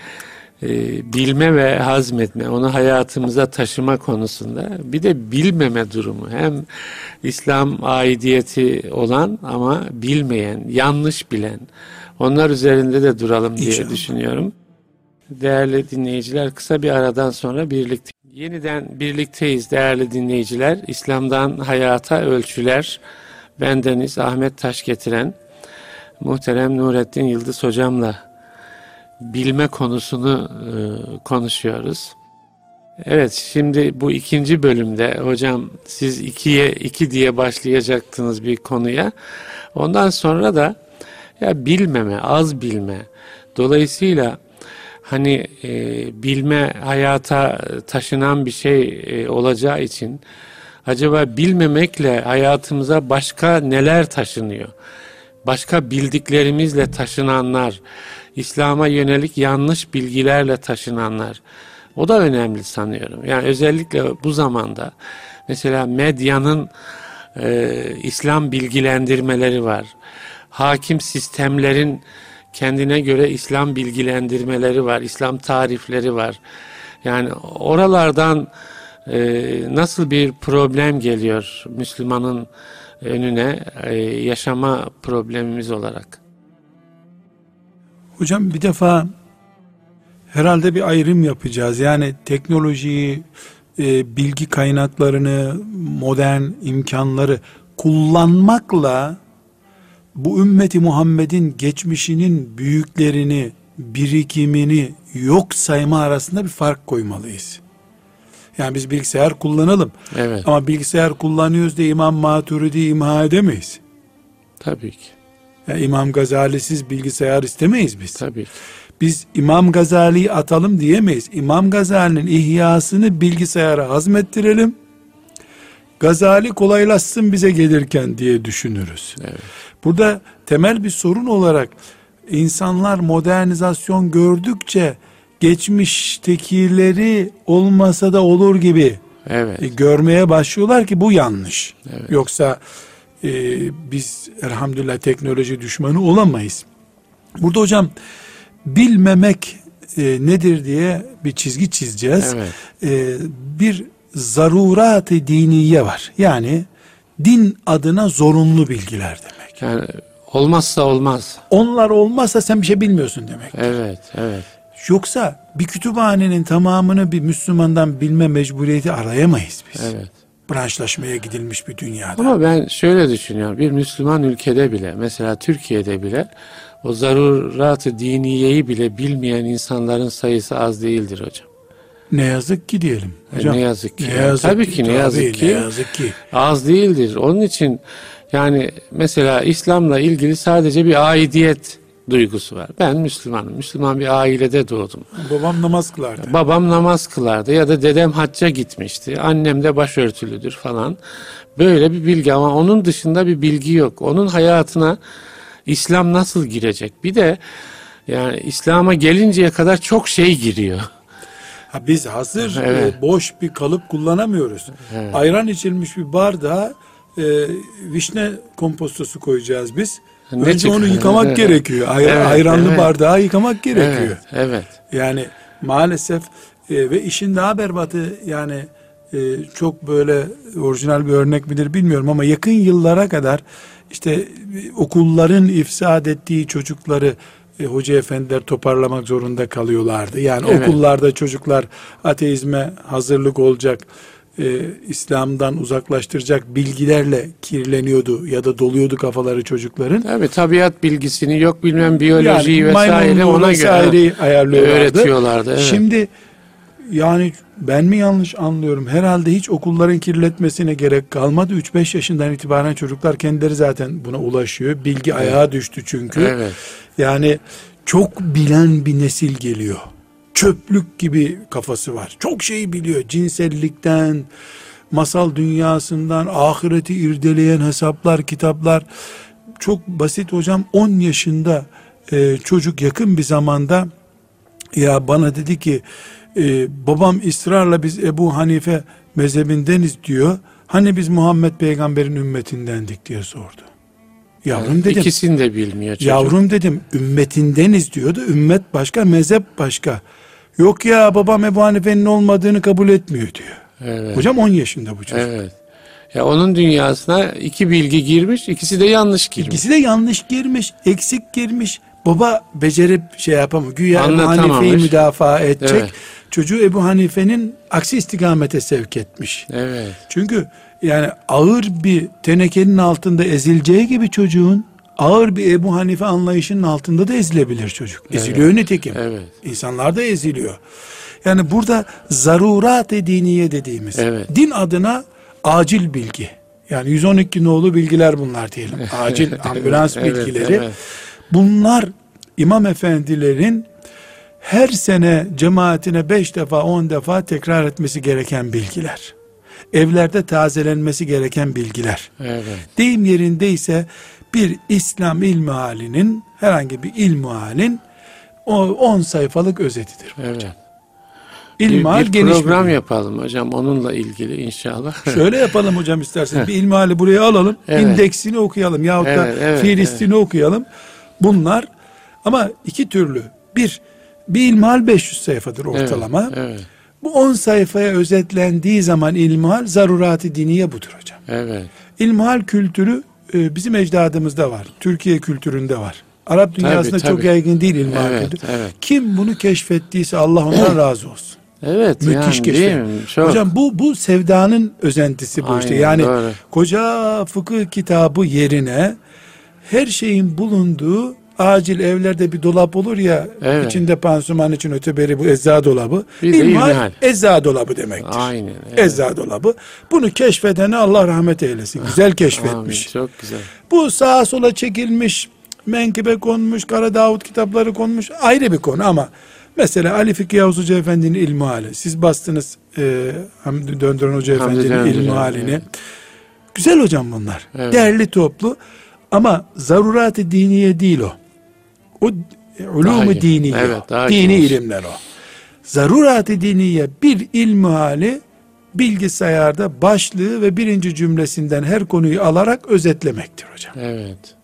e, bilme ve hazmetme, onu hayatımıza taşıma konusunda bir de bilmeme durumu. Hem İslam aidiyeti olan ama bilmeyen, yanlış bilen. Onlar üzerinde de duralım diye İnşallah. düşünüyorum. Değerli dinleyiciler kısa bir aradan sonra birlikte yeniden birlikteyiz değerli dinleyiciler. İslam'dan hayata ölçüler. Bendeniz Ahmet Taş getiren muhterem Nurettin Yıldız hocamla bilme konusunu e, konuşuyoruz. Evet şimdi bu ikinci bölümde hocam siz ikiye iki diye başlayacaktınız bir konuya. Ondan sonra da ya bilmeme, az bilme. Dolayısıyla hani e, bilme hayata taşınan bir şey e, olacağı için acaba bilmemekle hayatımıza başka neler taşınıyor? Başka bildiklerimizle taşınanlar, İslam'a yönelik yanlış bilgilerle taşınanlar. O da önemli sanıyorum. Yani özellikle bu zamanda mesela medyanın e, İslam bilgilendirmeleri var. Hakim sistemlerin kendine göre İslam bilgilendirmeleri var, İslam tarifleri var. Yani oralardan e, nasıl bir problem geliyor Müslümanın önüne e, yaşama problemimiz olarak? Hocam bir defa herhalde bir ayrım yapacağız. Yani teknolojiyi, e, bilgi kaynaklarını, modern imkanları kullanmakla bu ümmeti Muhammed'in geçmişinin büyüklerini, birikimini yok sayma arasında bir fark koymalıyız. Yani biz bilgisayar kullanalım. Evet, Ama bilgisayar kullanıyoruz diye İmam Maturidi imha edemeyiz. tabii ki, Yani İmam Gazali'siz bilgisayar istemeyiz biz. tabii ki. Biz İmam Gazali'yi atalım diyemeyiz. İmam Gazali'nin ihyasını bilgisayara hazmettirelim. Gazali kolaylaşsın bize gelirken diye düşünürüz. Evet. Burada temel bir sorun olarak insanlar modernizasyon gördükçe geçmiştekileri olmasa da olur gibi Evet, e, görmeye başlıyorlar ki bu yanlış. Evet. Yoksa e, biz elhamdülillah teknoloji düşmanı olamayız. Burada hocam bilmemek e, nedir diye bir çizgi çizeceğiz. evet, E, bir zarurat-ı diniye var. Yani din adına zorunlu bilgiler demek. yani olmazsa olmaz. Onlar olmazsa sen bir şey bilmiyorsun demek. Evet, evet, Yoksa bir kütüphanenin tamamını bir Müslümandan bilme mecburiyeti arayamayız biz. evet. Branşlaşmaya gidilmiş bir dünyada. Ama ben şöyle düşünüyorum. Bir Müslüman ülkede bile, mesela Türkiye'de bile o zarurat-ı diniyeyi bile bilmeyen insanların sayısı az değildir hocam. Ne yazık ki diyelim. E, Hocam, ne yazık ki. Tabii ki, ne yazık tabii, ki. Ne yazık ki. Az değildir. Onun için yani mesela İslam'la ilgili sadece bir aidiyet duygusu var. Ben Müslümanım. Müslüman bir ailede doğdum. Babam namaz kılardı. Babam namaz kılardı ya da dedem hacca gitmişti. Annem de başörtülüdür falan. Böyle bir bilgi ama onun dışında bir bilgi yok. Onun hayatına İslam nasıl girecek? Bir de yani İslam'a gelinceye kadar çok şey giriyor. Ha, biz hazır <laughs> Evet. e, boş bir kalıp kullanamıyoruz. Evet. Ayran içilmiş bir bardağa e, vişne kompostosu koyacağız biz. Ne Önce çık- onu yıkamak Evet. gerekiyor. Ay- Evet, ayranlı evet. bardağı yıkamak gerekiyor. Evet, evet. Yani maalesef e, ve işin daha berbatı yani e, çok böyle orijinal bir örnek midir bilmiyorum ama yakın yıllara kadar işte okulların ifsad ettiği çocukları e, hoca efendiler toparlamak zorunda kalıyorlardı. Yani Evet. okullarda çocuklar ateizme hazırlık olacak e, İslam'dan uzaklaştıracak bilgilerle kirleniyordu ya da doluyordu kafaları çocukların. Tabii tabiat bilgisini yok bilmem biyolojiyi Yani vesaire ona göre ayarlıyorlardı. öğretiyorlardı. Evet. Şimdi yani ben mi yanlış anlıyorum? Herhalde hiç okulların kirletmesine gerek kalmadı. 3-5 yaşından itibaren çocuklar kendileri zaten buna ulaşıyor. Bilgi ayağa düştü çünkü. evet. Yani çok bilen bir nesil geliyor. Çöplük gibi kafası var. Çok şey biliyor. Cinsellikten, masal dünyasından, ahireti irdeleyen hesaplar, kitaplar. Çok basit hocam 10 yaşında e, çocuk yakın bir zamanda ya bana dedi ki e, babam ısrarla biz Ebu Hanife mezhebindeniz diyor. Hani biz Muhammed peygamberin ümmetindendik diye sordu. Yavrum dedim. İkisini de bilmiyor çocuk. Yavrum dedim ümmetindeniz diyordu. Ümmet başka, mezhep başka. Yok ya babam Ebu Hanife'nin olmadığını kabul etmiyor diyor. Evet. Hocam 10 yaşında bu çocuk. Evet. Ya onun dünyasına iki bilgi girmiş, ikisi de yanlış girmiş. İkisi de yanlış girmiş, eksik girmiş. Baba becerip şey yapamıyor. Güya. Hanife'yi müdafaa edecek. Evet. Çocuğu Ebu Hanife'nin aksi istikamete sevk etmiş. Evet. Çünkü yani ağır bir tenekenin altında ezileceği gibi çocuğun ağır bir Ebu Hanife anlayışının altında da ezilebilir çocuk. Eziliyor nitekim. Evet. İnsanlar da eziliyor. Yani burada zarurat-ı diniye dediğimiz Evet. din adına acil bilgi. Yani 112 nolu bilgiler bunlar diyelim. <laughs> Acil ambulans Evet, bilgileri. evet. Bunlar imam efendilerin her sene cemaatine beş defa on defa tekrar etmesi gereken bilgiler. Evlerde tazelenmesi gereken bilgiler. Evet. Deyim yerindeyse bir İslam ilmi halinin herhangi bir ilmi halin o 10 sayfalık özetidir. Evet. İlmi hal bir, bir geniş program bir- yapalım hocam onunla ilgili inşallah. <laughs> Şöyle yapalım hocam isterseniz. bir ilmi hali buraya alalım. Evet. indeksini okuyalım. Yahut da Evet, evet, fiilistini okuyalım. Bunlar ama iki türlü. Bir, bir ilmihal 500 sayfadır ortalama. Evet. Evet. Bu 10 sayfaya özetlendiği zaman ilmihal zarurat-ı diniye budur hocam. evet. İlmihal kültürü e, bizim ecdadımızda var. Türkiye kültüründe var. Arap dünyasında Tabii, çok tabii. yaygın değil ilmihal Evet, kültürü. evet. Kim bunu keşfettiyse Allah ondan razı olsun. Evet Müthiş yani keşfet. değil mi? Çok. Hocam bu bu sevdanın özentisi bu işte. Aynen, Yani doğru. koca fıkıh kitabı yerine her şeyin bulunduğu acil evlerde bir dolap olur ya Evet. içinde pansuman için öteberi bu ecza dolabı. İlmihal. ecza dolabı demektir. Aynen. Evet. Ecza dolabı. Bunu keşfedene Allah rahmet eylesin. Güzel <laughs> keşfetmiş. Amin, çok güzel. Bu sağa sola çekilmiş, menkıbe konmuş, Kara Davut kitapları konmuş ayrı bir konu ama mesela Ali Fikri Yavuz Hoca Efendi'nin ilmi hali. Siz bastınız e, Hamdi Döndüren Hoca Efendi'nin ilmi halini. evet. Güzel hocam bunlar. Evet. Değerli toplu ama zarurat-ı diniye değil o. O ulumu diniye. Evet, dini geniş. ilimler o. Zarurat-ı diniye bir ilmi hali bilgisayarda başlığı ve birinci cümlesinden her konuyu alarak özetlemektir hocam. Evet.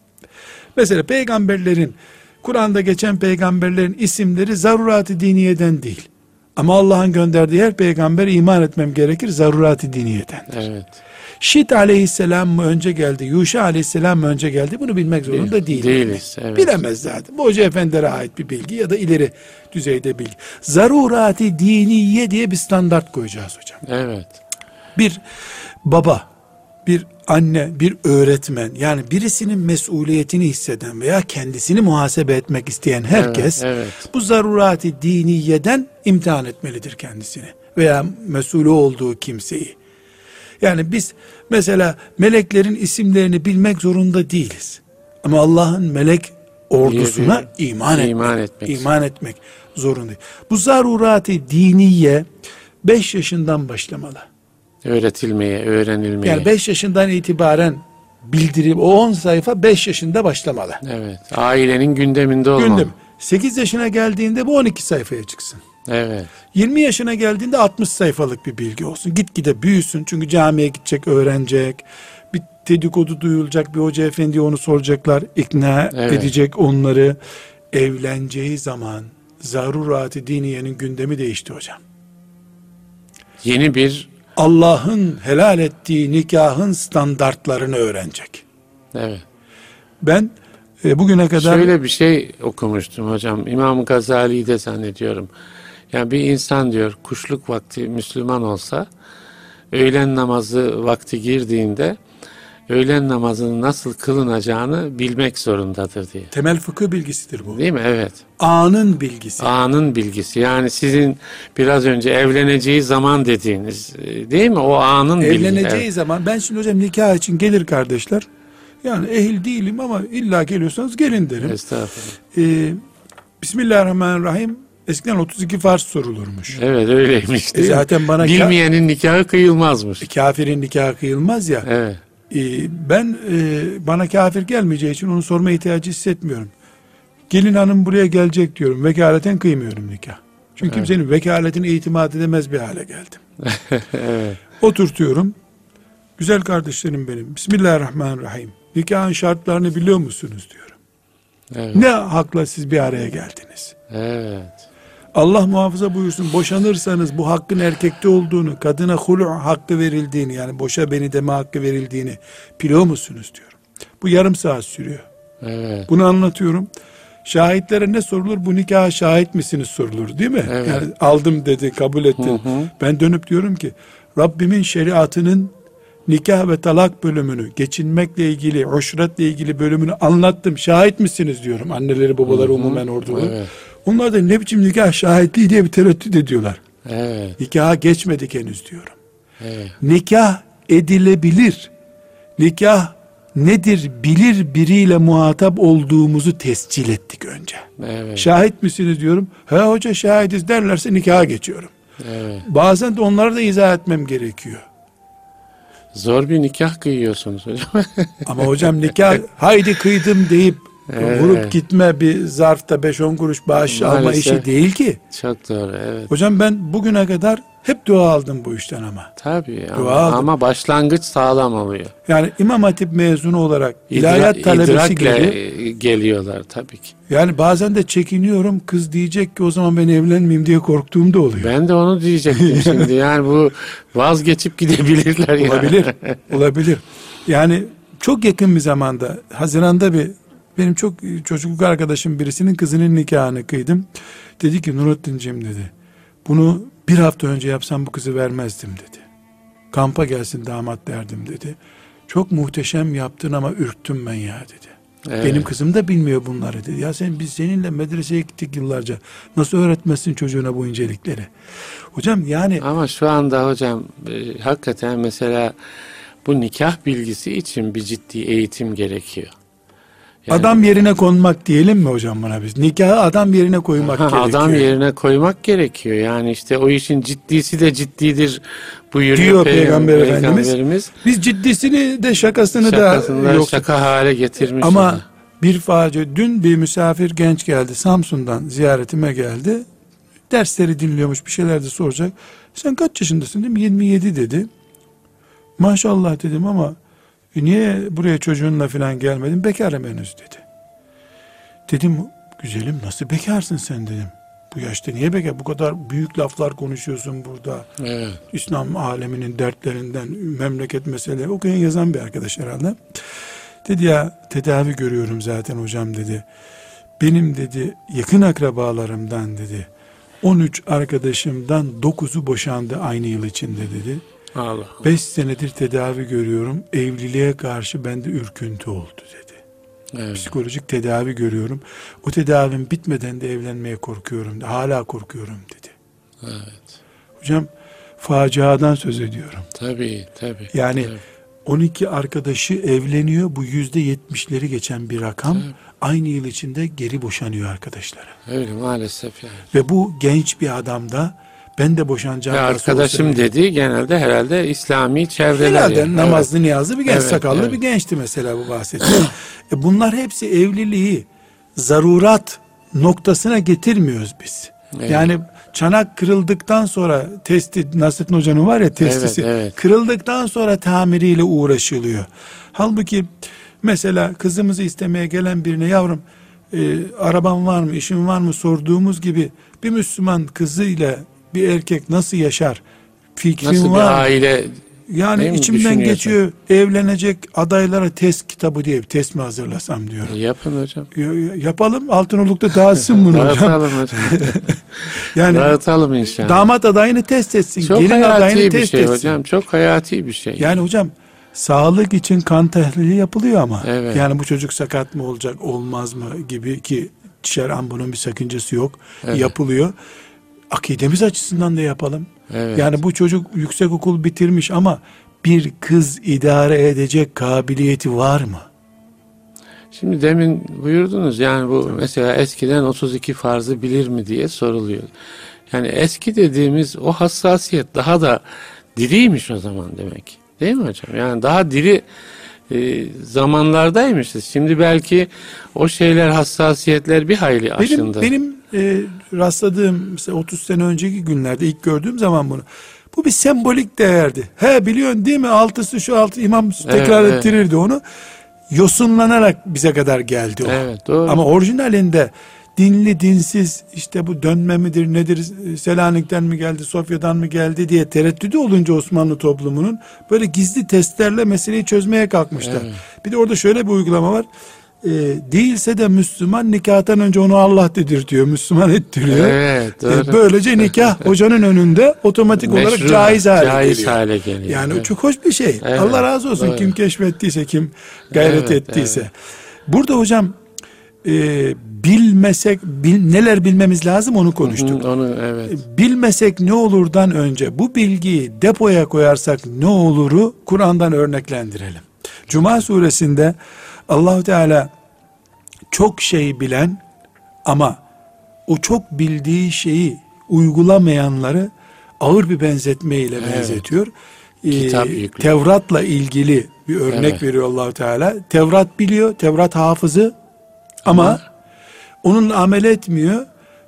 Mesela peygamberlerin, Kur'an'da geçen peygamberlerin isimleri zarurat-ı diniyeden değil. Ama Allah'ın gönderdiği her peygamber iman etmem gerekir zarurat-ı diniyeden. Evet. Şit aleyhisselam mı önce geldi, Yuşa aleyhisselam mı önce geldi bunu bilmek zorunda değiliz. Değiliz, evet. Bilemez zaten. Bu hoca efendilere ait bir bilgi ya da ileri düzeyde bilgi. Zarurat-ı diniye diye bir standart koyacağız hocam. Evet. Bir baba, bir anne, bir öğretmen yani birisinin mesuliyetini hisseden veya kendisini muhasebe etmek isteyen herkes Evet, evet. bu zarurat-ı diniyeden imtihan etmelidir kendisini veya mesulü olduğu kimseyi. Yani biz mesela meleklerin isimlerini bilmek zorunda değiliz. Ama Allah'ın melek ordusuna Bir- iman etmek, iman etmek. iman etmek zorundayız. Bu zarurat-ı diniye 5 yaşından başlamalı. Öğretilmeye, öğrenilmeye. Yani 5 yaşından itibaren bildirim o 10 sayfa 5 yaşında başlamalı. Evet. Ailenin gündeminde olmalı. Gündem. 8 yaşına geldiğinde bu 12 sayfaya çıksın. Evet. 20 yaşına geldiğinde 60 sayfalık bir bilgi olsun. Gitgide büyüsün çünkü camiye gidecek, öğrenecek. Bir dedikodu duyulacak, bir hoca efendi onu soracaklar, ikna Evet. edecek onları. Evleneceği zaman zarurat-ı diniyenin gündemi değişti hocam. Yeni bir Allah'ın helal ettiği nikahın standartlarını öğrenecek. evet. Ben e, bugüne kadar Şöyle bir şey okumuştum hocam. İmam Gazali'yi de zannediyorum. Yani bir insan diyor kuşluk vakti Müslüman olsa öğlen namazı vakti girdiğinde öğlen namazının nasıl kılınacağını bilmek zorundadır diye. Temel fıkıh bilgisidir bu. Değil mi? Evet. Anın bilgisi. Anın bilgisi. Yani sizin biraz önce evleneceği zaman dediğiniz değil mi? O anın bilgisi. Evleneceği zaman ben şimdi hocam nikah için gelir kardeşler. Yani ehil değilim ama illa geliyorsanız gelin derim. Estağfurullah. Ee, Bismillahirrahmanirrahim. Eskiden 32 farz sorulurmuş. Evet öyleymiş. E zaten bana Bilmeyenin nikahı kıyılmazmış. kafirin nikahı kıyılmaz ya. Evet. Ee, ben e, bana kafir gelmeyeceği için onu sorma ihtiyacı hissetmiyorum. Gelin hanım buraya gelecek diyorum. Vekaleten kıymıyorum nikah. Çünkü Evet. kimsenin vekaletine itimat edemez bir hale geldim. <laughs> evet. Oturtuyorum. Güzel kardeşlerim benim. Bismillahirrahmanirrahim. Nikahın şartlarını biliyor musunuz diyorum. Evet. Ne hakla siz bir araya geldiniz? Evet. Allah muhafaza buyursun boşanırsanız bu hakkın erkekte olduğunu, kadına hulu hakkı verildiğini yani boşa beni deme hakkı verildiğini biliyor musunuz diyorum. Bu yarım saat sürüyor. Evet. Bunu anlatıyorum. Şahitlere ne sorulur? Bu nikaha şahit misiniz sorulur değil mi? Evet. Yani aldım dedi, kabul etti. Hı hı. Ben dönüp diyorum ki Rabbimin şeriatının nikah ve talak bölümünü, geçinmekle ilgili, hoşretle ilgili bölümünü anlattım. Şahit misiniz diyorum. Anneleri, babaları Hı hı. umumen orada. Evet. Onlar da ne biçim nikah şahitliği diye bir tereddüt ediyorlar. Evet. Nikaha geçmedik henüz diyorum. Evet. Nikah edilebilir. Nikah nedir bilir biriyle muhatap olduğumuzu tescil ettik önce. Evet. Şahit misiniz diyorum. He hoca şahidiz derlerse nikaha geçiyorum. Evet. Bazen de onları da izah etmem gerekiyor. Zor bir nikah kıyıyorsunuz hocam. Ama hocam nikah haydi kıydım deyip Evet. vurup gitme bir zarfta 5-10 kuruş bağış alma Maalesef. işi değil ki. Çok doğru. Evet. Hocam ben bugüne kadar hep dua aldım bu işten ama. Tabii ama, Dua aldım. ama başlangıç sağlam oluyor. Yani İmam Hatip mezunu olarak İdra- ilahiyat talebesi gibi geliyorlar tabii ki. yani bazen de çekiniyorum kız diyecek ki o zaman ben evlenmeyeyim diye korktuğum da oluyor. Ben de onu diyecektim <laughs> şimdi. Yani bu vazgeçip gidebilirler yani. Olabilir. <laughs> olabilir. Yani çok yakın bir zamanda Haziran'da bir benim çok çocukluk arkadaşım birisinin kızının nikahını kıydım. Dedi ki Nurettin'cim dedi. Bunu bir hafta önce yapsam bu kızı vermezdim dedi. Kampa gelsin damat derdim dedi. Çok muhteşem yaptın ama ürktüm ben ya dedi. Evet. Benim kızım da bilmiyor bunları dedi. Ya sen biz seninle medreseye gittik yıllarca. Nasıl öğretmezsin çocuğuna bu incelikleri? Hocam yani Ama şu anda hocam e, hakikaten mesela bu nikah bilgisi için bir ciddi eğitim gerekiyor. Yani- Adam yerine konmak diyelim mi hocam buna biz? Nikahı adam yerine koymak Ha, gerekiyor. adam yerine koymak gerekiyor. Yani işte o işin ciddisi de ciddidir buyuruyor Diyor Peygamber, Peygamber Efendimiz. Peygamberimiz. Biz ciddisini de şakasını Şakasını da yok. şaka hale getirmiş. Ama onu. bir facia dün bir misafir genç geldi Samsun'dan ziyaretime geldi. Dersleri dinliyormuş bir şeyler de soracak. Sen kaç yaşındasın dedim 27 dedi. Maşallah dedim ama "E niye buraya çocuğunla falan gelmedin? Bekarım henüz dedi. Dedim güzelim nasıl bekarsın sen dedim. Bu yaşta niye bekar? Bu kadar büyük laflar konuşuyorsun burada. Evet. İslam aleminin dertlerinden memleket meseleleri okuyan yazan bir arkadaş herhalde. Dedi ya tedavi görüyorum zaten hocam dedi. Benim dedi yakın akrabalarımdan dedi 13 arkadaşımdan 9'u boşandı aynı yıl içinde dedi. Allah. 5 senedir tedavi görüyorum. Evliliğe karşı bende ürküntü oldu dedi. Evet. Psikolojik tedavi görüyorum. O tedavim bitmeden de evlenmeye korkuyorum. Hala korkuyorum dedi. Evet. Hocam faciadan söz ediyorum. Tabii tabii. Yani Tabii. 12 arkadaşı evleniyor. Bu yüzde yetmişleri geçen bir rakam. Tabii. Aynı yıl içinde geri boşanıyor arkadaşları. Öyle maalesef yani. Ve bu genç bir adamda ben de boşanacağım. Nasıl arkadaşım dediği genelde herhalde İslami çevreler. Herhalde yani. namazlı niyazlı bir genç Evet, sakallı evet. bir gençti mesela bu bahsettiğim. <clears throat> e bunlar hepsi evliliği zarurat noktasına getirmiyoruz biz. Evet. Yani çanak kırıldıktan sonra testi Nasrettin Hoca'nın var ya testisi Evet, evet. kırıldıktan sonra tamiriyle uğraşılıyor. Halbuki mesela kızımızı istemeye gelen birine yavrum e, araban var mı işin var mı sorduğumuz gibi bir Müslüman kızıyla bir erkek nasıl yaşar fikrin Nasıl var bir mı? aile Yani içimden geçiyor evlenecek adaylara test kitabı diye bir test mi hazırlasam diyorum. Yapın hocam. Ya, yapalım Altınoluk'ta dağıtsın bunu hocam. Dağıtalım <laughs> hocam. yani Dağıtalım inşallah. damat adayını test etsin. Çok gelin adayını bir test şey etsin. hocam. Çok hayati bir şey. Yani hocam sağlık için kan tahlili yapılıyor ama. Evet. Yani bu çocuk sakat mı olacak olmaz mı gibi ki şer'an bunun bir sakıncası yok. Evet. Yapılıyor. Akidemiz açısından da yapalım. Evet. Yani bu çocuk yüksek okul bitirmiş ama bir kız idare edecek kabiliyeti var mı? Şimdi demin buyurdunuz yani bu mesela eskiden 32 farzı bilir mi diye soruluyor. Yani eski dediğimiz o hassasiyet daha da diriymiş o zaman demek. Değil mi hocam? Yani daha diri e, zamanlardaymışız. Şimdi belki o şeyler hassasiyetler bir hayli aşındı. Benim, benim e, rastladığım mesela 30 sene önceki günlerde ilk gördüğüm zaman bunu. Bu bir sembolik değerdi. He biliyorsun değil mi? Altısı şu altı imam tekrar evet. ettirirdi onu. Yosunlanarak bize kadar geldi o. Evet doğru. Ama orijinalinde dinli dinsiz işte bu dönme midir nedir Selanik'ten mi geldi Sofya'dan mı geldi diye tereddüdü olunca Osmanlı toplumunun böyle gizli testlerle meseleyi çözmeye kalkmışlar. Evet. Bir de orada şöyle bir uygulama var. Ee, değilse de Müslüman nikahtan önce onu Allah dedirtiyor. Müslüman ettiriyor. Evet doğru. Ee, böylece nikah <laughs> hocanın önünde otomatik olarak Meşru, caiz hale caiz geliyor. hale geliyor. Yani Evet. çok hoş bir şey. Evet, Allah razı olsun doğru. kim keşfettiyse, kim gayret Evet, ettiyse. Burada hocam e, bilmesek bil- neler bilmemiz lazım onu konuştuk. Hı, Onu evet. Bilmesek ne olurdan önce bu bilgiyi depoya koyarsak ne oluru Kur'an'dan örneklendirelim. Cuma suresinde Allahu Teala çok şey bilen ama o çok bildiği şeyi uygulamayanları ağır bir benzetme ile Evet. benzetiyor. Ee, Kitap yüklü. Tevrat'la ilgili bir örnek Evet. veriyor Allahu Teala. Tevrat biliyor, Tevrat hafızı ama Ama- onunla amel etmiyor.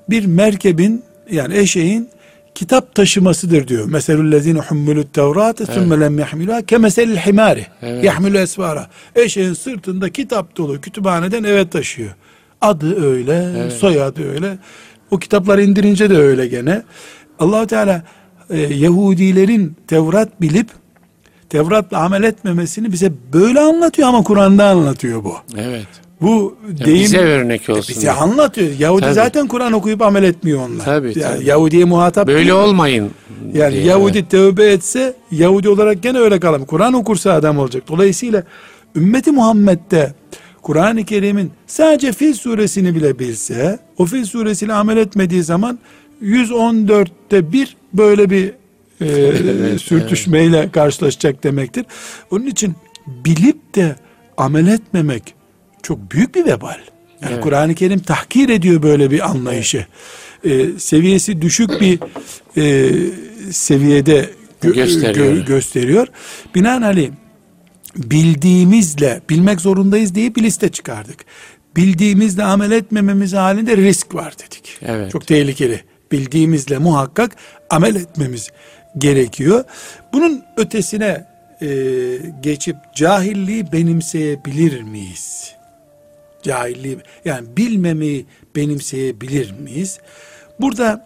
Bir merkebin yani eşeğin kitap taşımasıdır diyor. Meselüllezine hummulut tevrate sümme lem yahmiluha kemeselil himari Evet. yahmilu esvara. Eşeğin sırtında kitap dolu kütüphaneden eve taşıyor. Adı öyle, Evet. soyadı öyle. O kitaplar indirince de öyle gene. Allahu Teala e, Yahudilerin Tevrat bilip Tevrat'la amel etmemesini bize böyle anlatıyor ama Kur'an'da anlatıyor bu. Evet. Bu Ya deyim bize örnek olsun. bize anlatıyor. Yahudi Tabii. zaten Kur'an okuyup amel etmiyor onlar. Tabii, yani tabii. Yahudi'ye muhatap Böyle değil. olmayın. Yani diye, Yahudi evet. tövbe etse Yahudi olarak gene öyle kalalım. Kur'an okursa adam olacak. Dolayısıyla ümmeti Muhammed'de Kur'an-ı Kerim'in sadece Fil suresini bile bilse, o Fil suresiyle amel etmediği zaman 114'te bir böyle bir e, sürtüşmeyle karşılaşacak demektir. Onun için bilip de amel etmemek çok büyük bir vebal. Yani Evet. Kur'an-ı Kerim tahkir ediyor böyle bir anlayışı. Ee, seviyesi düşük bir e, seviyede gö- Gösteriyor. gö- gösteriyor. Binaenaleyh bildiğimizle bilmek zorundayız diye bir liste çıkardık. Bildiğimizle amel etmememiz halinde risk var dedik. Evet. Çok tehlikeli. Bildiğimizle muhakkak amel etmemiz gerekiyor. Bunun ötesine e, geçip cahilliği benimseyebilir miyiz? Cahilliği yani bilmemeyi benimseyebilir miyiz? Burada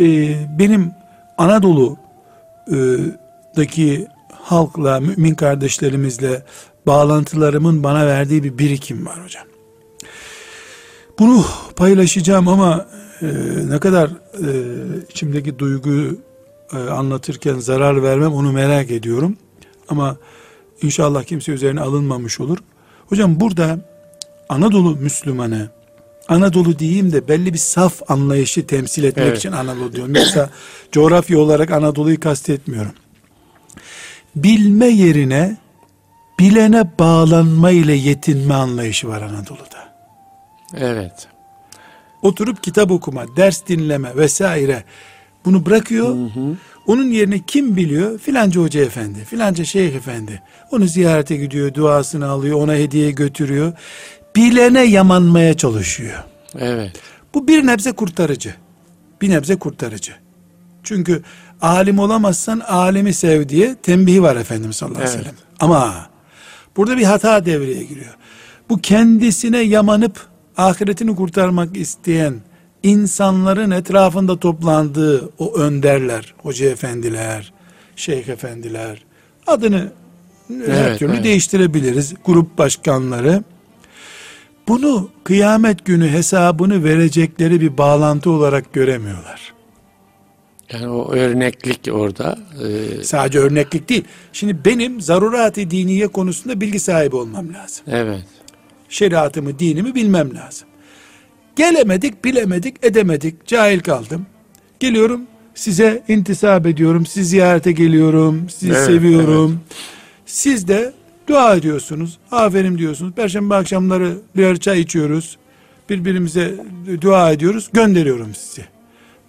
e, benim Anadolu'daki halkla, mümin kardeşlerimizle bağlantılarımın bana verdiği bir birikim var hocam. Bunu paylaşacağım ama e, ne kadar e, içimdeki duyguyu e, anlatırken zarar vermem onu merak ediyorum. Ama inşallah kimse üzerine alınmamış olur. Hocam burada Anadolu Müslümanı, Anadolu diyeyim de belli bir saf anlayışı temsil etmek Evet. için Anadolu diyorum. Yoksa coğrafya olarak Anadolu'yu kastetmiyorum. Bilme yerine bilene bağlanma ile yetinme anlayışı var Anadolu'da. Evet. Oturup kitap okuma, ders dinleme vesaire bunu bırakıyor. Onun yerine kim biliyor? Filanca hoca efendi, filanca şeyh efendi. Onu ziyarete gidiyor, duasını alıyor, ona hediye götürüyor. Bilene yamanmaya çalışıyor. Evet. Bu bir nebze kurtarıcı. Bir nebze kurtarıcı. Çünkü alim olamazsan alimi sev diye tembihi var Efendimiz sallallahu aleyhi ve Evet. sellem. Ama burada bir hata devreye giriyor. Bu kendisine yamanıp ahiretini kurtarmak isteyen insanların etrafında toplandığı o önderler, hoca efendiler, şeyh efendiler, Adını her Evet, türlü evet. değiştirebiliriz. Grup başkanları. Bunu kıyamet günü hesabını verecekleri bir bağlantı olarak göremiyorlar. Yani o örneklik orada. e, Sadece örneklik değil. Şimdi benim zarurat-ı diniye konusunda bilgi sahibi olmam lazım. evet. Şeriatımı, dinimi bilmem lazım. Gelemedik, bilemedik, edemedik, cahil kaldım. Geliyorum, size intisap ediyorum, sizi ziyarete geliyorum, sizi Evet, seviyorum. Siz de dua ediyorsunuz, aferin diyorsunuz. Perşembe akşamları birer çay içiyoruz, birbirimize dua ediyoruz, gönderiyorum sizi.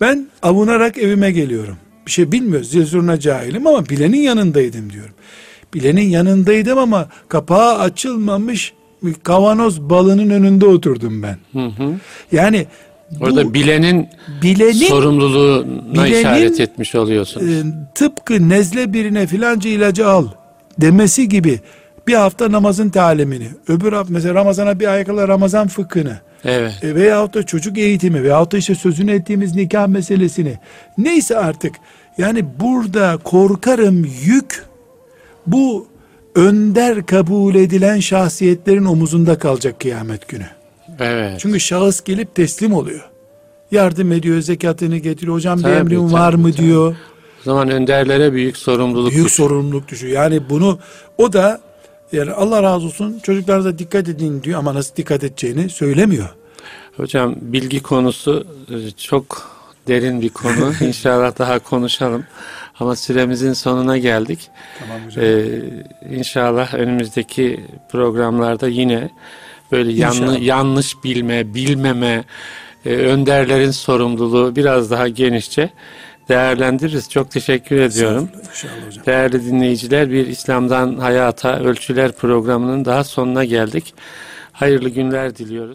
Ben avunarak evime geliyorum. Bir şey bilmiyoruz, zil zurna cahilim ama bilenin yanındaydım diyorum. Bilenin yanındaydım ama kapağı açılmamış kavanoz balının önünde oturdum ben. Hı hı. Yani Orada bu bilenin, bilenin sorumluluğuna bilenin- işaret etmiş oluyorsunuz. e, tıpkı nezle birine filanca ilacı al demesi gibi bir hafta namazın talimini, öbür hafta mesela Ramazan'a bir ay kala Ramazan fıkhını evet. e, veyahut da çocuk eğitimi veyahut da işte sözünü ettiğimiz nikah meselesini neyse artık yani burada korkarım yük bu önder kabul edilen şahsiyetlerin omuzunda kalacak kıyamet günü. Evet. Çünkü şahıs gelip teslim oluyor. Yardım ediyor, zekatını getiriyor. Hocam bir Tabii, emrin var tabii, mı tabii. diyor. O zaman önderlere büyük sorumluluk Büyük düşüyor. sorumluluk düşüyor. Yani bunu o da yani Allah razı olsun çocuklarınıza dikkat edin diyor ama nasıl dikkat edeceğini söylemiyor. Hocam bilgi konusu e, çok derin bir konu. <laughs> İnşallah daha konuşalım. Ama süremizin sonuna geldik. Tamam hocam. Ee, inşallah önümüzdeki programlarda yine böyle yanlı, yanlış bilme, bilmeme, e, önderlerin sorumluluğu biraz daha genişçe değerlendiririz. Çok teşekkür ediyorum. İnşallah hocam. Değerli dinleyiciler bir İslam'dan Hayata Ölçüler programının daha sonuna geldik. Hayırlı günler diliyoruz.